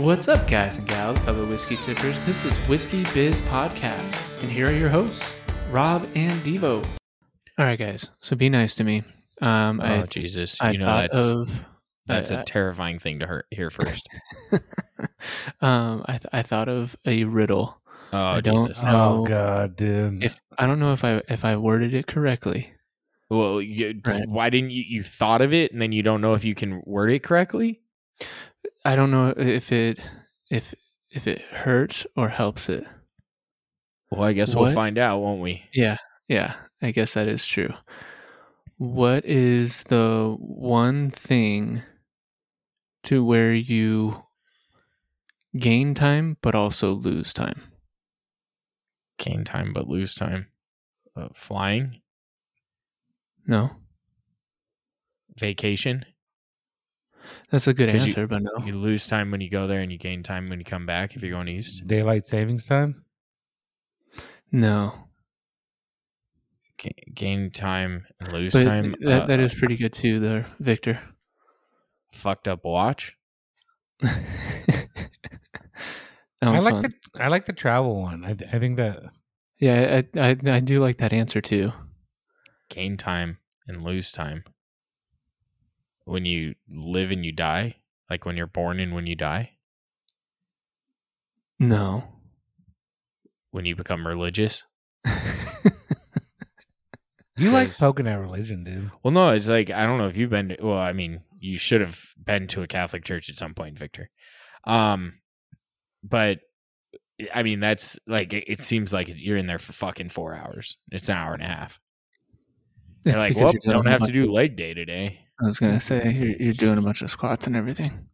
What's up, guys and gals, fellow whiskey sippers? This is Whiskey Biz Podcast, and here are your hosts, Rob and Devo. All right, guys. So be nice to me. Um, Oh I, Jesus! I you know thought that's of that's I- a terrifying thing to hear, hear first. um, I, th- I thought of a riddle. Oh I don't Jesus! know. Oh god, dude. If I don't know if I if I worded it correctly. Well, you, Right. why didn't you? You thought of it, and then you don't know if you can word it correctly. I don't know if it if if it hurts or helps it. Well, I guess What? we'll find out, won't we? Yeah, yeah, I guess that is true. What is the one thing to where you gain time but also lose time? Gain time but lose time. Uh, flying, No, vacation. That's a good 'Cause you- answer, but no. You lose time when you go there, and you gain time when you come back. If you're going east, Daylight savings time? No, Ga- gain time and lose but time. that uh, that is pretty good too, there, Victor. fucked up watch. I like fun. the I like the travel one. I I think that Yeah, I, I I do like that answer too. Gain time and lose time. When you live and you die, like when you're born and when you die. No. when you become religious. you like poking at religion, dude. Well, no, it's like I don't know if you've been. To, well, I mean, you should have been to a Catholic church at some point, Victor. Um, but I mean, that's like it, it seems like you're in there for fucking four hours. It's an hour and a half. It's You're like, well, you don't have to do leg day today. I was gonna say you're, you're doing a bunch of squats and everything.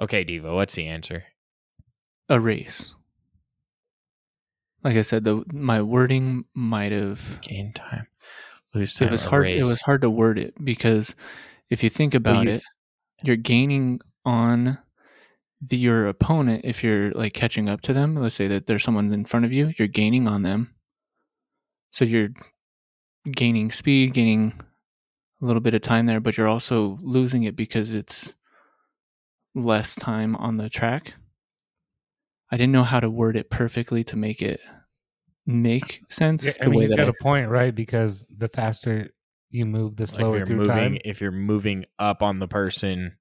Okay, Devo, what's the answer? A race. Like I said, the my wording might have Gain time, lose time. it was hard. race. It was hard to word it because if you think about you it, you're gaining on the, your opponent if you're like catching up to them. Let's say that there's someone in front of you, you're gaining on them. So you're gaining speed, gaining a little bit of time there, but you're also losing it because it's less time on the track. I didn't know how to word it perfectly to make it make sense Yeah, I the mean, way he's that got I a point, right? Because the faster you move, the Like slower if you're through moving, time. if you're moving up on the person,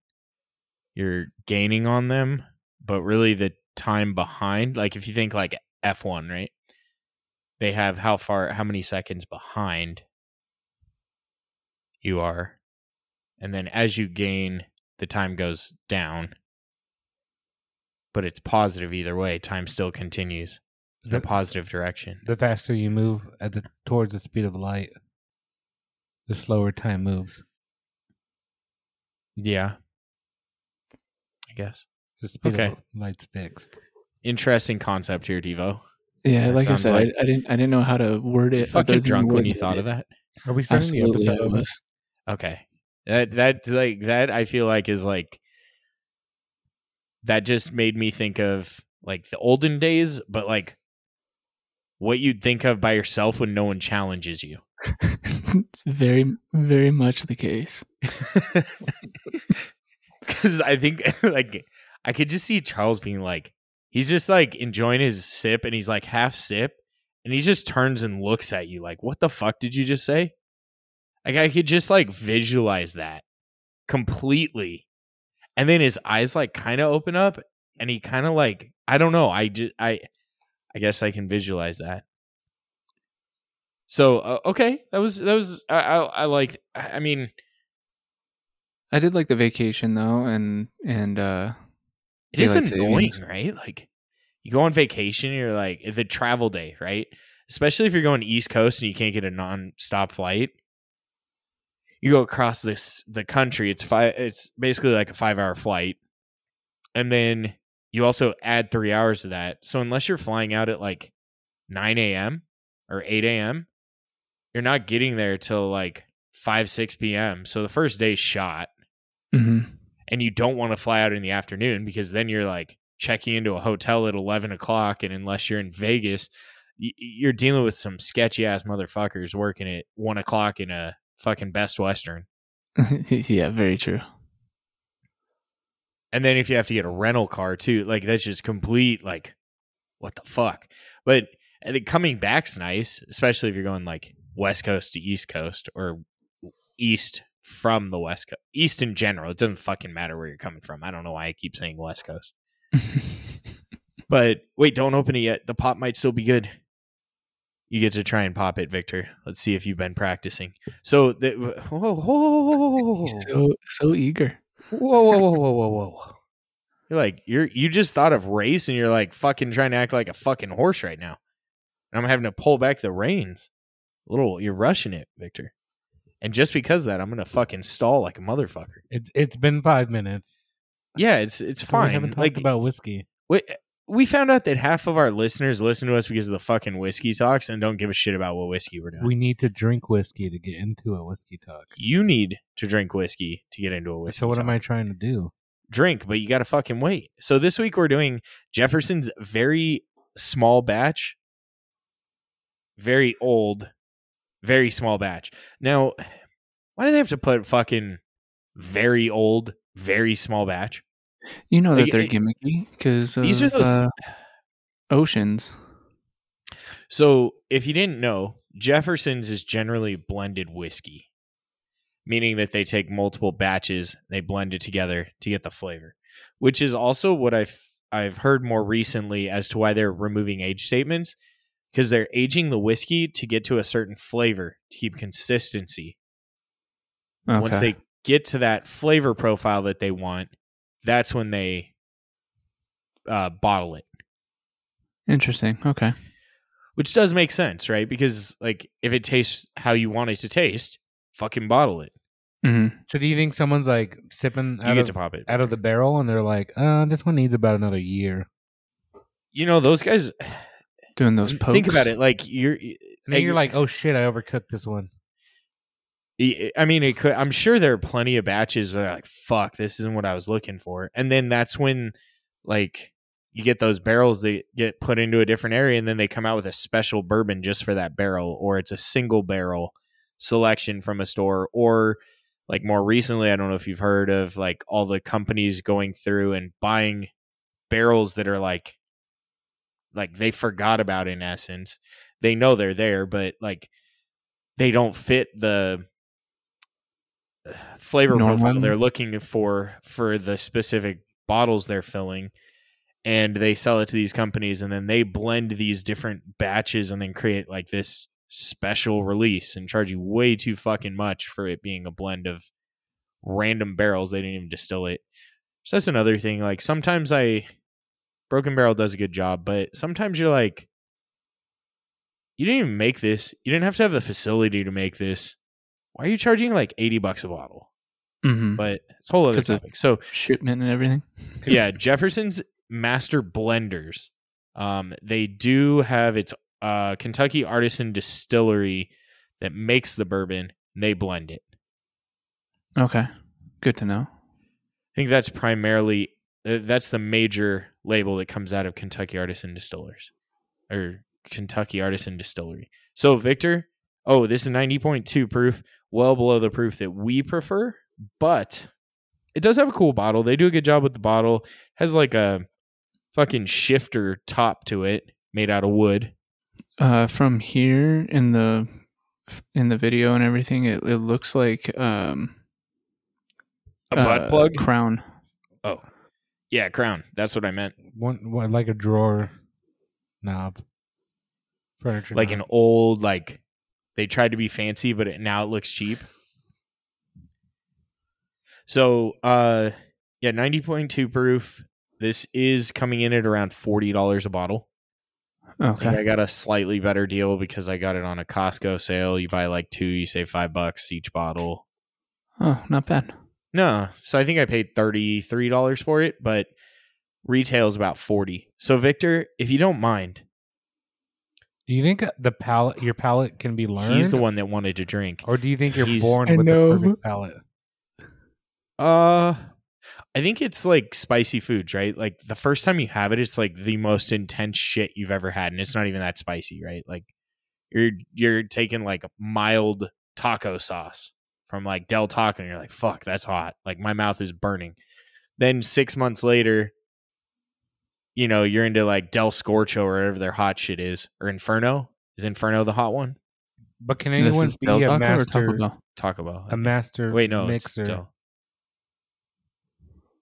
you're gaining on them, but really the time behind, like if you think like F1, right? They have how far, how many seconds behind you are. And then as you gain, the time goes down. But it's positive either way. Time still continues in a The, positive direction. the faster you move at the towards the speed of light, the slower time moves. Yeah. I guess. The speed Okay. of light's fixed. Interesting concept here, Devo. Yeah, That like I said, like- I, I didn't I didn't know how to word it. fucking drunk when you thought it. of that? Are we starting Absolutely, the I episode? Okay. That that like that I feel like is like that just made me think of like the olden days, but like what you'd think of by yourself when no one challenges you. it's very very much the case. Cause I think like I could just see Charles being like he's just like enjoying his sip and he's like half sip and he just turns and looks at you like, what the fuck did you just say? Like I could just like visualize that completely. And then his eyes like kind of open up and he kind of like I don't know, I just I I guess I can visualize that. So uh, okay, that was that was I I, I like I mean I did like the vacation though, and and uh It is annoying, savings. right? Like you go on vacation, you're like the travel day, right? Especially if you're going East Coast and you can't get a non-stop flight. You go across this the country. It's five. It's basically like a five-hour flight, and then you also add three hours to that. So unless you're flying out at like nine a.m. or eight a.m., you're not getting there till like five six p.m. So the first day's shot mhm. and you don't want to fly out in the afternoon because then you're like checking into a hotel at 11 o'clock and unless you're in vegas you're dealing with some sketchy ass motherfuckers working at 1 o'clock in a fucking best western yeah, very true. And then if you have to get a rental car too, like that's just complete like what the fuck. But I think coming back's nice, especially if you're going like west coast to east coast or east from the west coast. East in general. It doesn't fucking matter where you're coming from. I don't know why I keep saying west coast. But wait, don't open it yet. The pop might still be good. You get to try and pop it, Victor. Let's see if you've been practicing. So, the, whoa, whoa, whoa, whoa, whoa, so so eager. whoa, whoa, whoa, whoa, whoa, whoa. You're like you're you just thought of race, and you're like fucking trying to act like a fucking horse right now. And I'm having to pull back the reins. A little, you're rushing it, Victor. And just because of that, I'm gonna fucking stall like a motherfucker. It's it's been five minutes. Yeah, it's it's We fine. haven't talked Like about whiskey. we, we found out that half of our listeners listen to us because of the fucking whiskey talks and don't give a shit about what whiskey we're doing. We need to drink whiskey to get into a whiskey talk. you need to drink whiskey to get into a whiskey. so what am I trying to do? drink, but you got to fucking wait. So this week we're doing Jefferson's very small batch, very old, very small batch. Now, why do they have to put fucking very old, very small batch? You know Like, that they're gimmicky because These are those. uh, oceans. So, if you didn't know, Jefferson's is generally blended whiskey, meaning that they take multiple batches, they blend it together to get the flavor, which is also what I've I've heard more recently as to why they're removing age statements because they're aging the whiskey to get to a certain flavor to keep consistency. Okay. Once they get to that flavor profile that they want, that's when they uh, bottle it. Interesting. Okay. which does make sense, right? Because like if it tastes how you want it to taste, fucking bottle it. hmm So do you think someone's like sipping You out get of, to pop it. out of the barrel and they're like, uh, this one needs about another year. You know those guys. Doing those pokes. Think about it. Like you're. And then you're like, oh shit, I overcooked this one. I mean, it could. I'm sure there are plenty of batches where like, "Fuck, this isn't what I was looking for," and then that's when, like, you get those barrels that get put into a different area, and then they come out with a special bourbon just for that barrel, or it's a single barrel selection from a store, or like more recently, I don't know if you've heard of like all the companies going through and buying barrels that are like, like they forgot about in essence. They know they're there, but like they don't fit the flavor Normal. profile they're looking for for the specific bottles they're filling and they sell it to these companies and then they blend these different batches and then create like this special release and charge you way too fucking much for it being a blend of random barrels they didn't even distill it so that's another thing like sometimes i broken barrel does a good job but sometimes you're like you didn't even make this. You didn't have to have the facility to make this why are you charging like 80 bucks a bottle hmm but it's a whole other topic so shipment and everything. yeah jefferson's master blenders um they do have its uh kentucky artisan distillery that makes the bourbon and they blend it Okay. Good to know. i think that's primarily uh, that's the major label that comes out of kentucky artisan distillers or kentucky artisan distillery so victor oh this is 90.2 proof well below the proof that we prefer but it does have a cool bottle. They do a good job with the bottle. Has like a fucking shifter top to it made out of wood. Uh, from here in the in the video and everything, it, it looks like um a butt uh, plug? crown. oh. Yeah crown. That's what i meant. One, one like a drawer knob. Furniture like knob. an old like they tried to be fancy but it, now it looks cheap so uh yeah 90.2 proof this is coming in at around $40 a bottle I Okay. I got a slightly better deal because I got it on a Costco sale. You buy like two, you save five bucks each bottle. Oh, not bad. No, so I think I paid thirty three dollars for it, but retail is about forty. So Victor, if you don't mind, Do you think the palate, your palate can be learned? he's the one that wanted to drink. Or do you think you're He's- born I with know. the perfect palate? Uh, I think it's like spicy foods, right? Like the first time you have it, it's like the most intense shit you've ever had, and it's not even that spicy, right? Like you're you're taking like mild taco sauce from like Del Taco, and you're like, fuck, that's hot. Like my mouth is burning. Then six months later, you know, you're into like Del Scorcho or whatever their hot shit is, or Inferno. Is Inferno the hot one? But can This anyone is be Del a Taco or master Taco Bell? Taco Bell. I a think. master Wait, no, it's mixer? Del.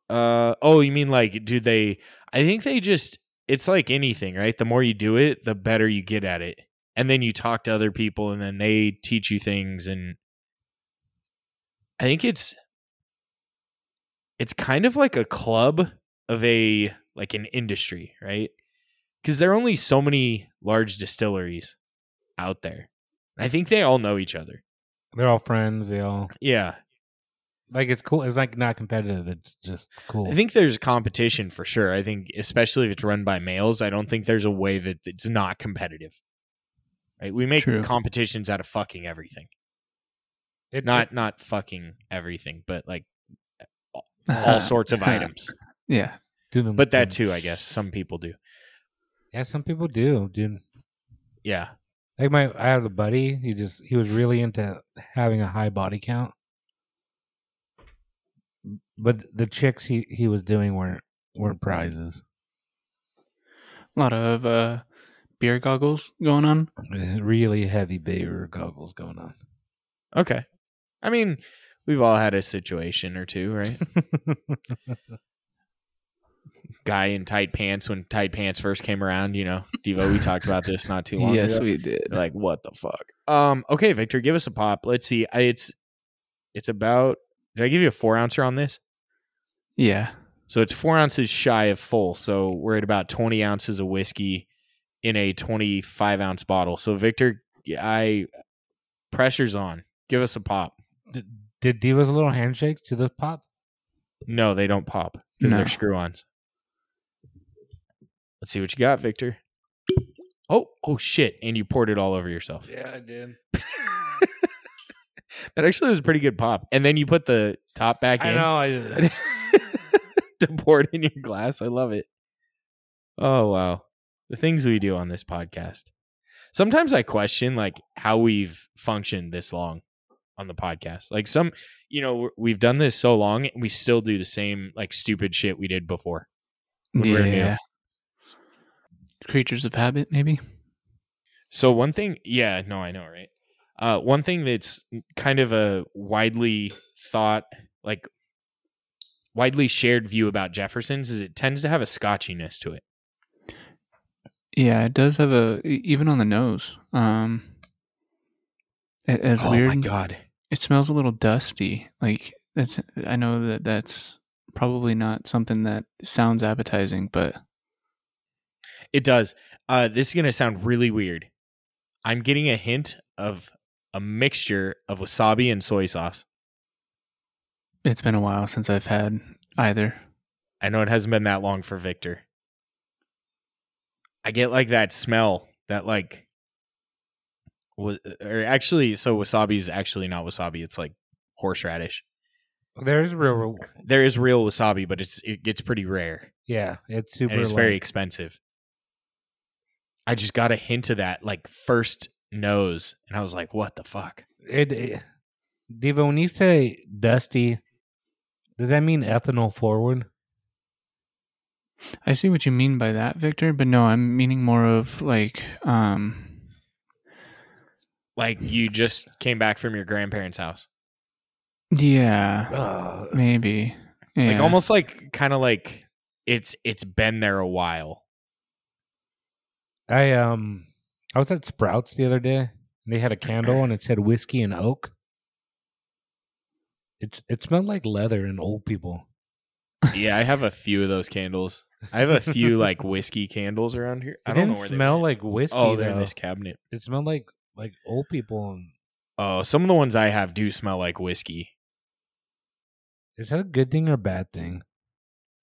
Uh oh, you mean like do they I think they just it's like anything, right? The more you do it, the better you get at it. And then you talk to other people and then they teach you things and I think it's it's kind of like a club of a like an industry, right? Cuz there are only so many large distilleries out there. I think they all know each other. They're all friends. They all Yeah. like it's cool. It's like not competitive. It's just cool. I think there's competition for sure. I think, especially if it's run by males, I don't think there's a way that it's not competitive. Right? We make True. competitions out of fucking everything. It- Not not fucking everything, but like all sorts of items. Yeah. Do them, But that too, I guess, some people do. Yeah, some people do, dude. Yeah. Like my, I had a buddy. He just he was really into having a high body count, but the chicks he he was doing weren't weren't prizes. A lot of uh, beer goggles going on. Really heavy beer goggles going on. Okay. I mean, we've all had a situation or two, right? Guy in tight pants when tight pants first came around, you know. Devo, we talked about this not too long ago. Yes, ago. we did. Like what the fuck um okay victor give us a pop let's see I, it's it's about did i give you a four ouncer on this yeah. so it's four ounces shy of full so we're at about 20 ounces of whiskey in a 25 ounce bottle so victor i pressure's on give us a pop did, did Divas little handshake to the pop? no they don't pop because No. they're screw-ons let's see what you got victor oh oh shit and you poured it all over yourself Yeah, I did. that actually was a pretty good pop. And then you put the top back I in know. I did. to pour it in your glass. I love it. Oh wow. The things we do on this podcast. Sometimes I question like how we've functioned this long on the podcast. Like some, you know, we're- we've done this so long and we still do the same like stupid shit we did before. When we're new. yeah. Creatures of habit, maybe. So one thing, yeah, no, I know, right? Uh, one thing that's kind of a widely thought, like widely shared view about Jefferson's is it tends to have a scotchiness to it. Yeah, it does have a even on the nose. Um, it, oh weird. my god! It smells a little dusty. Like that's. I know that that's probably not something that sounds appetizing, but It does. Uh, this is gonna sound really weird. I'm getting a hint of a mixture of wasabi and soy sauce. it's been a while since I've had either. I know it hasn't been that long for Victor. I get like that smell that like was or actually so wasabi is actually not wasabi it's like horseradish. There's real. There is real wasabi but it's it gets pretty rare Yeah, it's super. and it's very expensive. I just got a hint of that like first nose and I was like what the fuck? It, it, Devo, when you say dusty, does that mean ethanol forward? I see what you mean by that, Victor, but no, I'm meaning more of like um Like you just came back from your grandparents' house. yeah, Uh, maybe. Yeah. Like almost like kind of like it's it's been there a while. I um, I was at Sprouts the other day. And they had a candle and it said whiskey and oak. It's it smelled like leather and old people. Yeah, I have a few of those candles. I have a few like whiskey candles around here. I don't know where they smell went. like whiskey. Oh, they're in this cabinet. It smelled like like old people. And Oh, some of the ones I have do smell like whiskey. is that a good thing or a bad thing?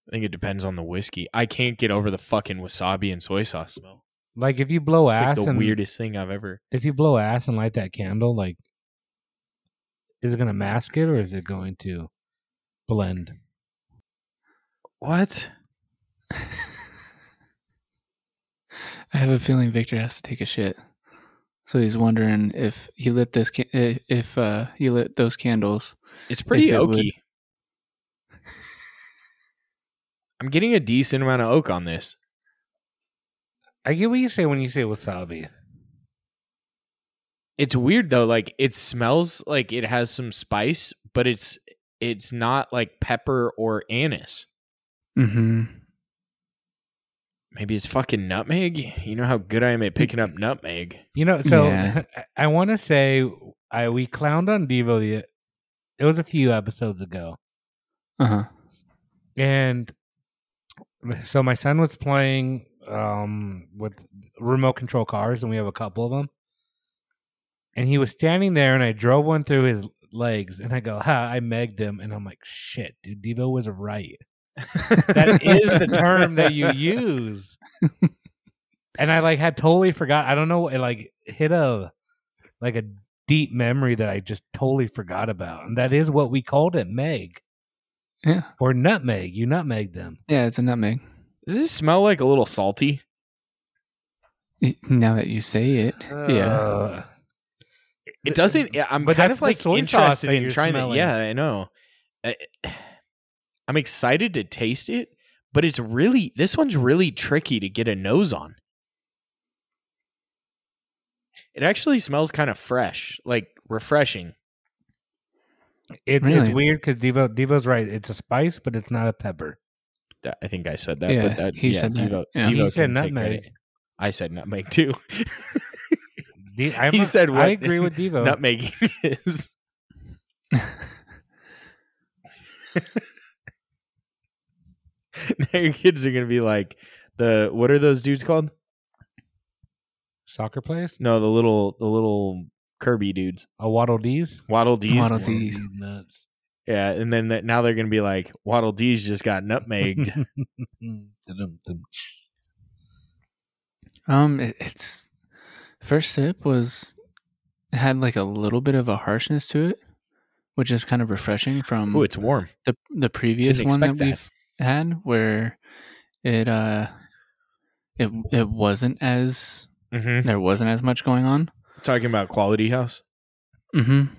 I think it depends on the whiskey. I can't get over the fucking wasabi and soy sauce smell. Like if you blow It's like ass the and weirdest thing I've ever. if you blow ass and light that candle, like is it gonna mask it or is it going to blend? What? I have a feeling Victor has to take a shit. So he's wondering if he lit this ca- if uh he lit those candles. It's pretty If it would- oaky. I'm getting a decent amount of oak on this. I get what you say when you say wasabi. It's weird though. Like it smells like it has some spice, but it's it's not like pepper or anise. Mm-hmm. Maybe it's fucking nutmeg. You know how good I am at picking up nutmeg. You know, so Yeah. I want to say I we clowned on Devo the it was a few episodes ago. Uh-huh. And so my son was playing um with remote control cars and we have a couple of them. And he was standing there and I drove one through his legs and I go, "Ha, I megged him." And I'm like, "Shit, dude, Devo was right." that is the term that you use. and I like had totally forgot. I don't know. It like hit a like a deep memory that I just totally forgot about, and that is what we called it, Meg Yeah. or nutmeg. You nutmeg them. Yeah, it's a nutmeg. Does this smell like a little salty? Now that you say it. yeah. Uh, It doesn't. I'm But kind of like soy interested in trying smelling. to. Yeah, I know. I, I'm excited to taste it, but it's really this one's really tricky to get a nose on. It actually smells kind of fresh, like refreshing. It, It's weird because Devo Devo's right. It's a spice, but it's not a pepper. That, I think I said that, Yeah, but that he yeah, said that. Yeah. Devo He said can take credit. nutmeg. I said nutmeg too. De- I'm He a- said I agree with Devo. nutmeg is. now your kids are gonna be like the what are those dudes called? Soccer players? No, the little the little Kirby dudes, A Waddle Dees? Waddle Dees. Waddle Dees. nuts. Yeah, and then that, now they're gonna be like Waddle Dees just got nutmegged. Um, it, it's first sip was had like a little bit of a harshness to it, which is kind of refreshing from oh, it's warm. the the previous one that that. we've had, where it uh it it wasn't as Mm-hmm. there wasn't as much going on. Talking about Quality House. Mm-hmm.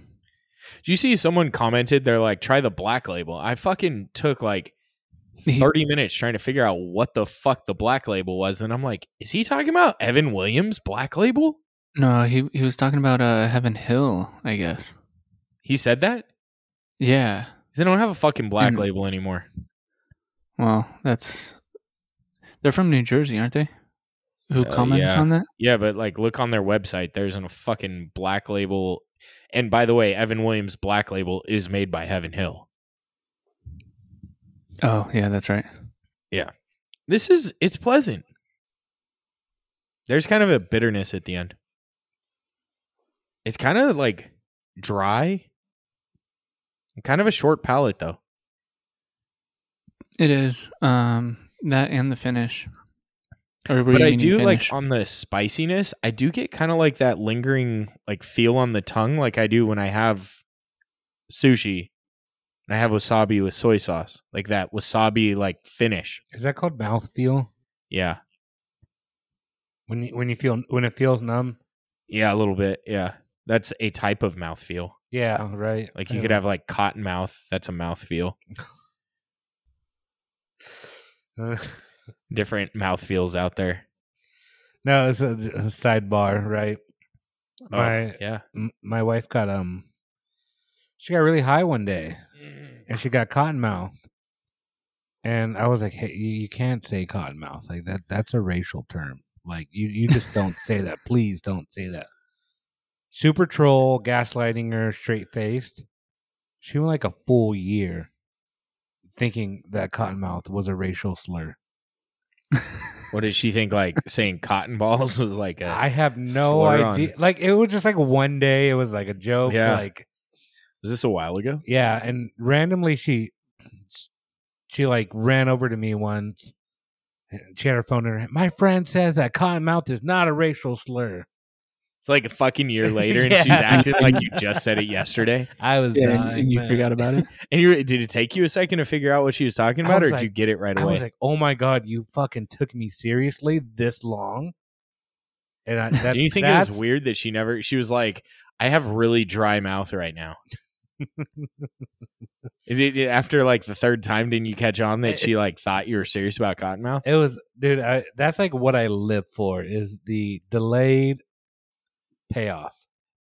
Do you see someone commented? They're like, try the black label. I fucking took like 30 minutes trying to figure out what the fuck the black label was. And I'm like, is he talking about Evan Williams black label? No, he he was talking about uh Heaven Hill, I guess. He said that? Yeah. They don't have a fucking black And- label anymore. Well, that's they're from New Jersey, aren't they? Who Uh, commented yeah. on that? Yeah, but like look on their website. There's a fucking black label. And by the way, Evan Williams black label is made by Heaven Hill. Oh, yeah, that's right. Yeah. This is it's pleasant. There's kind of a bitterness at the end. It's kind of like dry. Kind of a short palate though. It is. Um that and the finish. Or But I meaning do like on the spiciness, I do get kind of like that lingering like feel on the tongue like I do when I have sushi and I have wasabi with soy sauce. Like that wasabi like finish. Is that called mouth feel? Yeah. When you when you feel when it feels numb? Yeah, a little bit. Yeah. That's a type of mouth feel. Yeah, right. Like you Yeah. could have like cotton mouth. That's a mouthfeel. Uh, Different mouthfeels out there. no, it's a, a sidebar, right? Oh, My yeah. m- my wife got um she got really high one day and she got cotton mouth. And I was like, "Hey, you, you can't say cotton mouth like that. That's a racial term. Like you, you just don't say that. Please don't say that." Super troll, gaslighting her, straight faced. She went like a full year thinking that cottonmouth was a racial slur. What did she think? Like saying cotton balls was like a. I have no slur on- idea. Like it was just like one day. It was like a joke. Yeah. Like was this a while ago? yeah, and randomly she she like ran over to me once. And she had her phone in her hand. My friend says that cotton mouth is not a racial slur. It's like a fucking year later, and Yeah. she's acting like you just said it yesterday. I was Yeah, and- dying, and you man. forgot about it. And you did it take you a second to figure out what she was talking I about, or was did you get it right I away? I was like, "Oh my god, you fucking took me seriously this long." And I, that, Do you think it was weird that she never? She was like, "I have really dry mouth right now." After like the third time, didn't you catch on that she like thought you were serious about Cottonmouth? It was, dude. I, that's like what I live for is the delayed payoff.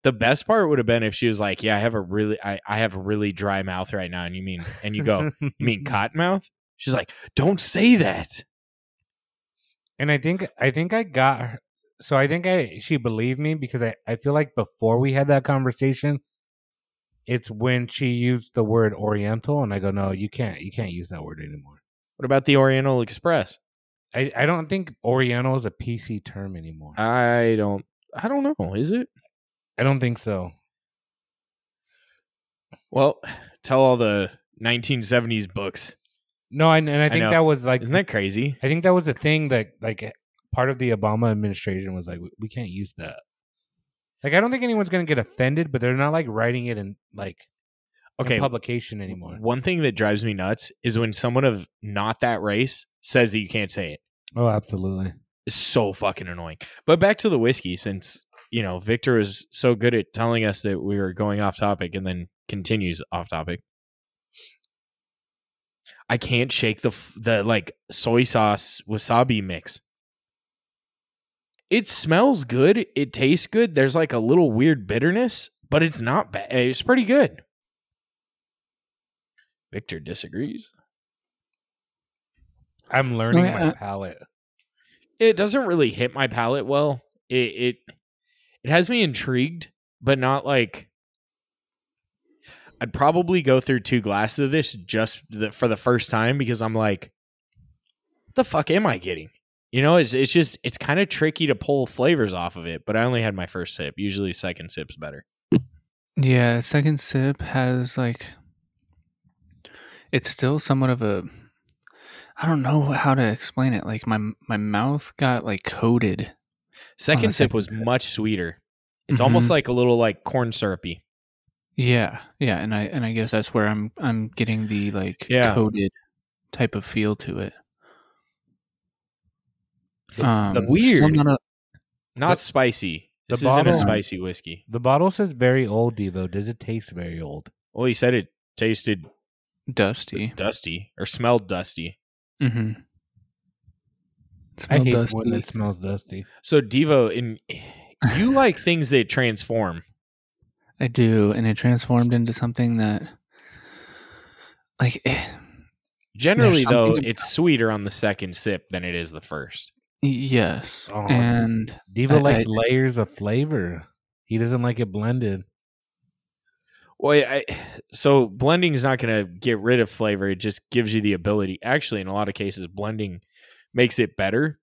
The best part would have been if she was like, "Yeah, I have a really, I, I have a really dry mouth right now," and you mean, and you go, "You mean cotton mouth?" She's like, "Don't say that." And I think I think I got her. So I think I she believed me because I I feel like before we had that conversation, it's when she used the word Oriental, and I go, no, you can't you can't use that word anymore. What about the Oriental Express? I I don't think Oriental is a PC term anymore. I don't, I don't know. Is it? I don't think so. Well, tell all the 1970s books. No, and, and I think know. that was like Isn't that crazy? I think that was the thing that like part of the Obama administration was like we, we can't use that. Like I don't think anyone's gonna get offended, but they're not like writing it in like in Okay. publication anymore. One thing that drives me nuts is when someone of not that race says that you can't say it. Oh, absolutely. It's so fucking annoying. But back to the whiskey, since you know Victor is so good at telling us that we were going off topic, and then continues off topic. I can't shake the the like soy sauce wasabi mix. It smells good. It tastes good. There's like a little weird bitterness, but it's not bad. It's pretty good. Victor disagrees. I'm learning yeah, my palate. It doesn't really hit my palate well. It it it has me intrigued, but not like I'd probably go through two glasses of this just the, for the first time because I'm like, the fuck am I getting? You know, it's it's just it's kind of tricky to pull flavors off of it. But I only had my first sip. Usually, second sip's better. Yeah, second sip has like it's still somewhat of a I don't know how to explain it. Like my my mouth got like coated. Second sip second was much sweeter. It's almost Mhm. like a little like corn syrupy. Yeah, yeah, and I and I guess that's where I'm I'm getting the like Yeah. coated type of feel to it. The- Um, the weird- not a- Not The- spicy. the This isn't a bottle- spicy whiskey. The bottle says very old, Devo. Does it taste very old? Well, he said it tasted dusty. dusty or smelled dusty. Mm-hmm. I hate dusty. when it smells dusty. So Devo, in you like things that transform. I do, and it transformed into something that, like, eh, Generally, though, something it's sweeter on the second sip than it is the first. yes, Oh, and Devo I- likes I- layers of flavor. He doesn't like it blended. Well, I, so blending is not going to get rid of flavor. It just gives you the ability. Actually, in a lot of cases, blending makes it better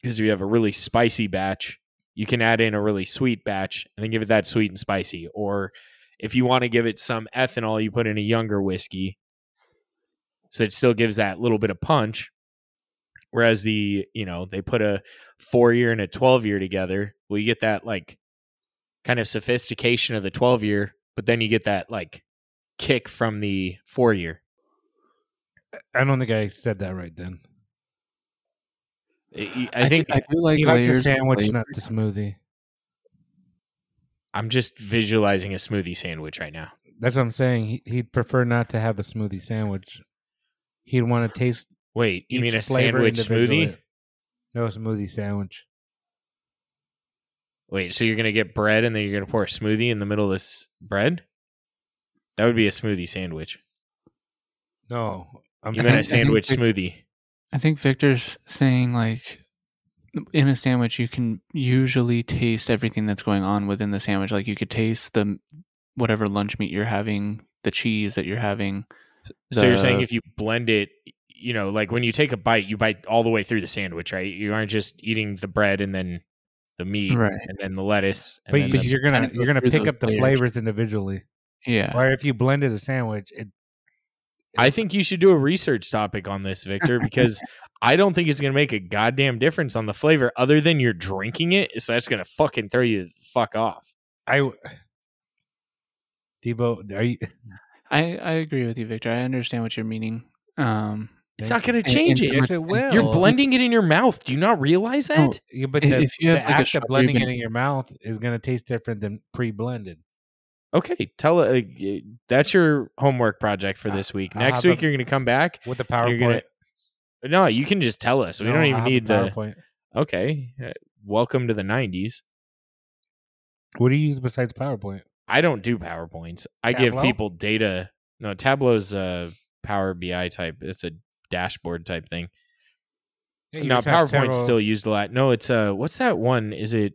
because if you have a really spicy batch. You can add in a really sweet batch and then give it that sweet and spicy. Or if you want to give it some ethanol, you put in a younger whiskey. So it still gives that little bit of punch. Whereas the, you know, they put a four year and a 12 year together. Well, you get that like kind of sophistication of the 12 year, but then you get that like kick from the four year. I don't think I said that right then. I, I think do, I do like he likes a layers sandwich, not the smoothie. I'm just visualizing a smoothie sandwich right now. That's what I'm saying. He, he'd prefer not to have a smoothie sandwich. He'd want to taste. Wait, you mean a flavor sandwich individually. smoothie? No smoothie sandwich. Wait, so you're gonna get bread and then you're gonna pour a smoothie in the middle of this bread? That would be a smoothie sandwich. No, I'm You meant a think- I think sandwich smoothie. I think Victor's saying like in a sandwich you can usually taste everything that's going on within the sandwich. Like you could taste the whatever lunch meat you're having, the cheese that you're having. So you're saying if you blend it, you know, like when you take a bite, you bite all the way through the sandwich, right? You aren't just eating the bread and then the meat Right. and then the lettuce. And but then you, the- you're gonna kinda you're gonna pick up the layers. flavors individually. Yeah. Or if you blended a sandwich, it I think you should do a research topic on this, Victor, because I don't think it's going to make a goddamn difference on the flavor other than you're drinking it. So that's going to fucking throw you the fuck off. I Devo, are you? I, I agree with you, Victor. I understand what you're meaning. Um It's not going to change and- it. Yes, it will. You're blending it in your mouth. Do you not realize that? No. Yeah, but If- the, if you the have, like, act of strawberry blending it in your mouth is going to taste different than pre-blended. Okay, tell uh, that's your homework project for this week. I'll Next week a- you're going to come back. with the You're PowerPoint. gonna- No, you can just tell us. We No, don't even need the the. PowerPoint. Okay, uh, welcome to the '90s. What do you use besides PowerPoint? I don't do PowerPoints. I give people data. No, Tableau's a Power BI type. It's a dashboard type thing. Yeah, you no, PowerPoint's still used a lot. No, it's uh, what's that one? Is it?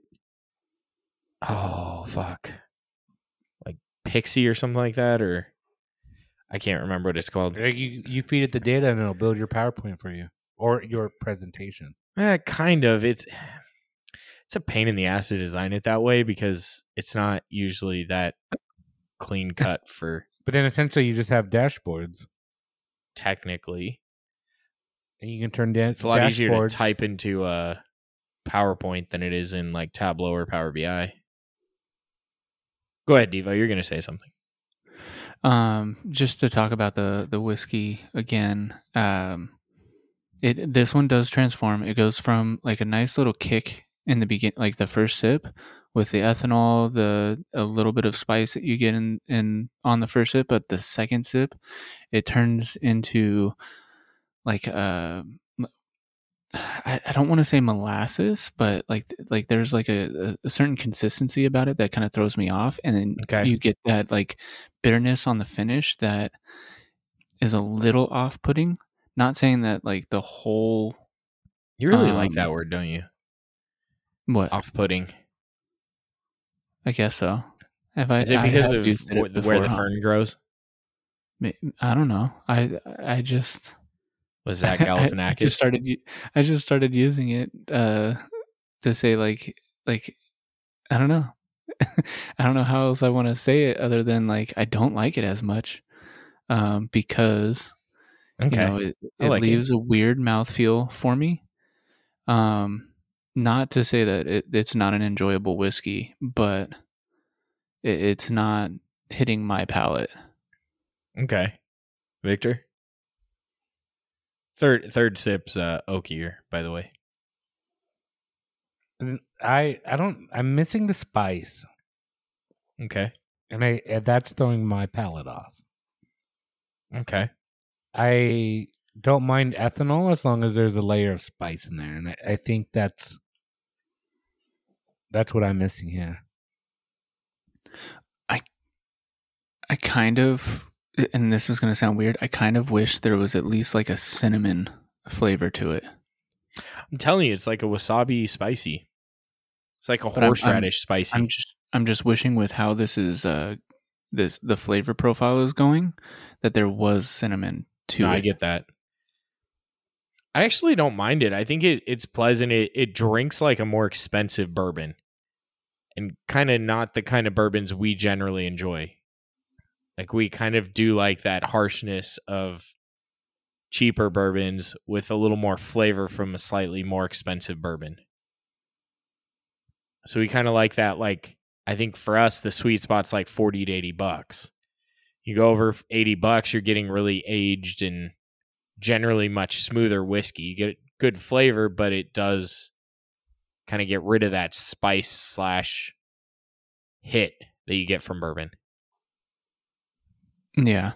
Oh fuck, like Pixie or something like that, or I can't remember what it's called. You, you feed it the data and it'll build your PowerPoint for you or your presentation. Eh, kind of. It's it's a pain in the ass to design it that way because it's not usually that clean cut for But then essentially you just have dashboards technically. And you can turn down. It's a lot easier to type into uh, PowerPoint than it is in like Tableau or Power BI. Go ahead, Devo. You're going to say something. Um, just to talk about the the whiskey again. Um, it this one does transform. It goes from like a nice little kick in the begin, like the first sip, with the ethanol, the a little bit of spice that you get in in on the first sip, but the second sip, it turns into like uh I, I don't want to say molasses, but like like there's like a, a certain consistency about it that kind of throws me off, and then Okay. you get that like bitterness on the finish that is a little off-putting. Not saying that like the whole You really like Um, that word, don't you? what Off-putting. I guess so. If I Is it because have of it where the fern grows? I don't know. I I just Was Zach I Galifianakis? just started. I just started using it uh, to say like like I don't know. I don't know how else I want to say it other than like I don't like it as much um, because okay. you know it, it like it. leaves a weird mouthfeel for me. Um, not to say that it, it's not an enjoyable whiskey, but it, it's not hitting my palate. okay. Victor? Third third sip's uh, oakier, by the way. I I don't I'm missing the spice Okay. and I and that's throwing my palate off. Okay. I don't mind ethanol as long as there's a layer of spice in there, and I, I think that's that's what I'm missing here. I I kind of, and this is going to sound weird. I kind of wish there was at least like a cinnamon flavor to it. I'm telling you, it's like a wasabi spicy. It's like a But I'm- horseradish spicy. I'm just, I'm just wishing with how this is, uh, this the flavor profile is going, that there was cinnamon to no, it. I get that. I actually don't mind it. I think it, it's pleasant. It it drinks like a more expensive bourbon, and kind of not the kind of bourbons we generally enjoy. Like we kind of do like that harshness of cheaper bourbons with a little more flavor from a slightly more expensive bourbon. So we kind of like that. Like I think for us, the sweet spot's like forty to eighty bucks. You go over eighty bucks, you're getting really aged and generally much smoother whiskey. You get good flavor, but it does kind of get rid of that spice slash hit that you get from bourbon. Yeah.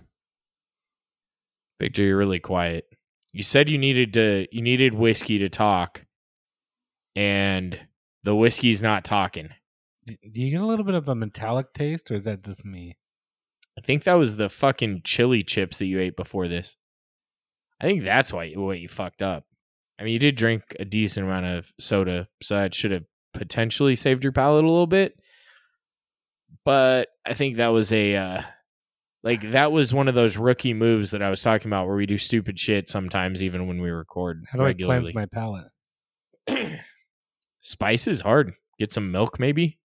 Victor, you're really quiet. You said you needed to you needed whiskey to talk, and the whiskey's not talking. Do you get a little bit of a metallic taste, or is that just me? I think that was the fucking chili chips that you ate before this. I think that's why what you fucked up. I mean, you did drink a decent amount of soda, so that should have potentially saved your palate a little bit. But I think that was a uh, like that was one of those rookie moves that I was talking about, where we do stupid shit sometimes, even when we record How do I regularly. cleanse my palate? Spice is hard. Get some milk, maybe.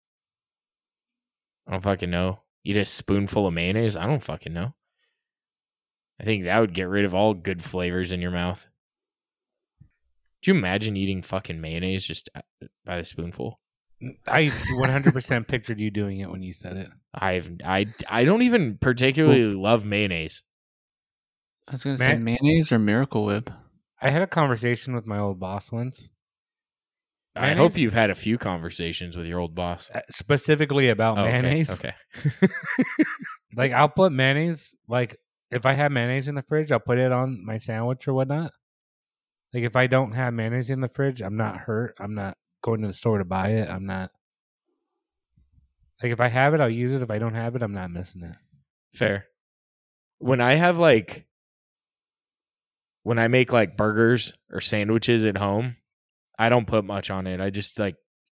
I don't fucking know. Eat a spoonful of mayonnaise. I don't fucking know. I think that would get rid of all good flavors in your mouth. Do you imagine eating fucking mayonnaise just uh, by the spoonful? I 100% pictured you doing it when you said it. I've I I don't even particularly love mayonnaise. I was gonna say mayonnaise or Miracle Whip. I had a conversation with my old boss once, I hope you've had a few conversations with your old boss. Uh, specifically about Oh, okay, mayonnaise. Okay. Like I'll put mayonnaise. Like if I have mayonnaise in the fridge, I'll put it on my sandwich or whatnot. Like if I don't have mayonnaise in the fridge, I'm not hurt. I'm not going to the store to buy it. I'm not. Like if I have it, I'll use it. If I don't have it, I'm not missing it. Fair. When I have like when I make like burgers or sandwiches at home, I don't put much on it. I just like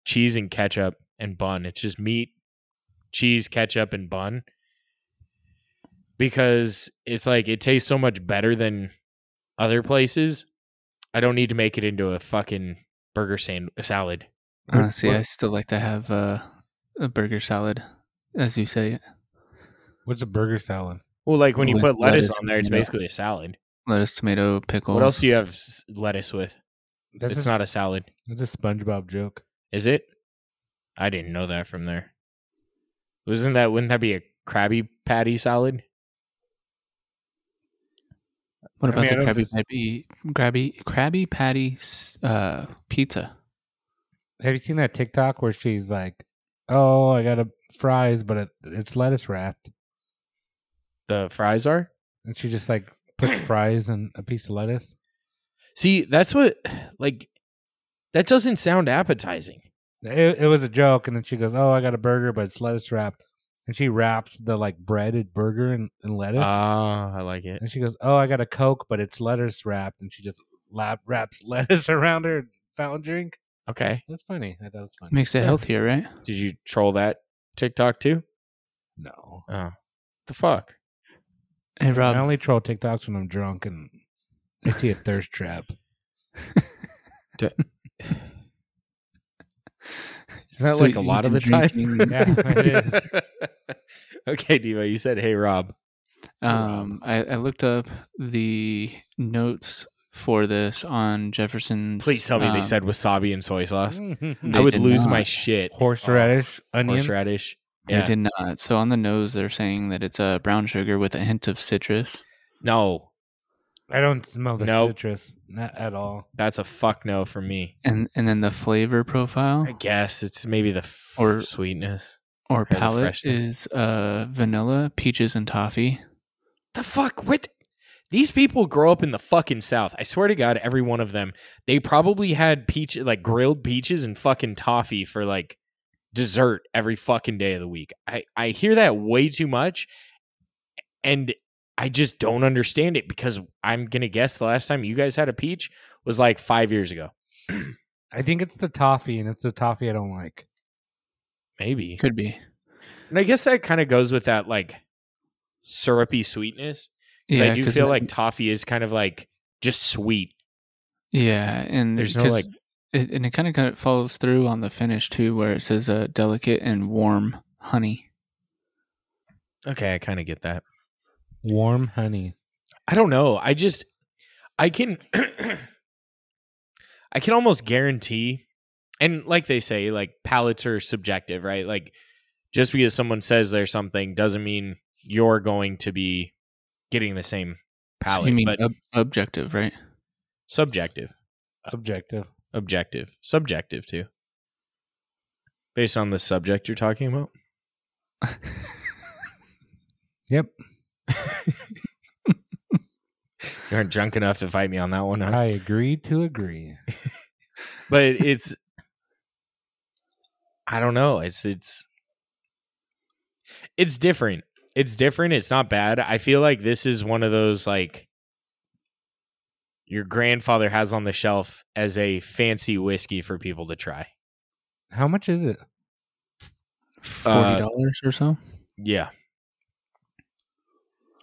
cheese and ketchup and bun. It's just meat, cheese, ketchup and bun. Because it's like it tastes so much better than other places. I don't need to make it into a fucking burger sand salad. What- Honestly, what- I still like to have uh, a burger salad, as you say it. What's a burger salad? Well, like when you With put lettuce lettuce on there, it's and, basically a salad. Lettuce, tomato, pickles. What else do you have s- lettuce with? That's it's a, not a salad. That's a SpongeBob joke. Is it? I didn't know that from there. Wasn't that wouldn't that be a Krabby Patty salad? What I about mean, the don't Krabby just- Patty, Krabby, Krabby Patty uh, pizza? Have you seen that TikTok where she's like, "Oh, I got a fries, but it, it's lettuce wrapped," The fries are? and she just like puts fries and a piece of lettuce. See, that's what like that doesn't sound appetizing. It, it was a joke, and then she goes, "Oh, I got a burger, but it's lettuce wrapped," and she wraps the like breaded burger in, in lettuce. Ah, I like it. and she goes, "Oh, I got a Coke, but it's lettuce wrapped," and she just lap, wraps lettuce around her fountain drink. Okay. That's funny. I thought it was funny. Makes it Yeah. healthier, right? Did you troll that TikTok too? No, Oh. The fuck? Hey, Rob I Rob. only troll TikToks when I'm drunk and I see a thirst trap. Isn't that So like a you've lot of been the time? drinking- Yeah, it is. okay, Devo, you said hey Rob. Um, I, I looked up the notes for this on Jefferson's. Please tell me they um, said wasabi and soy sauce. I would did lose my shit. horseradish, onion. Horseradish. They did not. So on the nose, they're saying that it's a brown sugar with a hint of citrus. No, I don't smell the Nope. citrus, not at all. that's a fuck no for me. And and then the flavor profile I guess it's maybe the f- Or- sweetness. or the palette freshness. is uh, vanilla, peaches, and toffee. The fuck? What? These people grow up in the fucking South. I swear to God, every one of them, they probably had peach, like grilled peaches and fucking toffee for like dessert every fucking day of the week. I, I hear that way too much. And I just don't understand it because I'm going to guess the last time you guys had a peach was like five years ago. I think it's the toffee, and it's the toffee I don't like. Maybe. Could be. And I guess that kind of goes with that like syrupy sweetness. Because I do feel it- like toffee is kind of like just sweet. yeah, and There's no, 'cause like- it, and it kind of kind of follows through on the finish too, where it says uh, delicate and warm honey. Okay, I kind of get that. Warm honey. I don't know. I just I can I can almost guarantee and like they say like palates are subjective, right? Like just because someone says there's something doesn't mean you're going to be getting the same So you mean but ob- objective, right? subjective, Objective. objective, subjective too. Based on the subject you're talking about? Yep. You aren't drunk enough to fight me on that one, huh? I agree to agree. but it's I don't know. It's it's it's different. It's different. It's not bad. I feel like this is one of those like your grandfather has on the shelf as a fancy whiskey for people to try. How much is it? Forty uh, dollars or so. Yeah.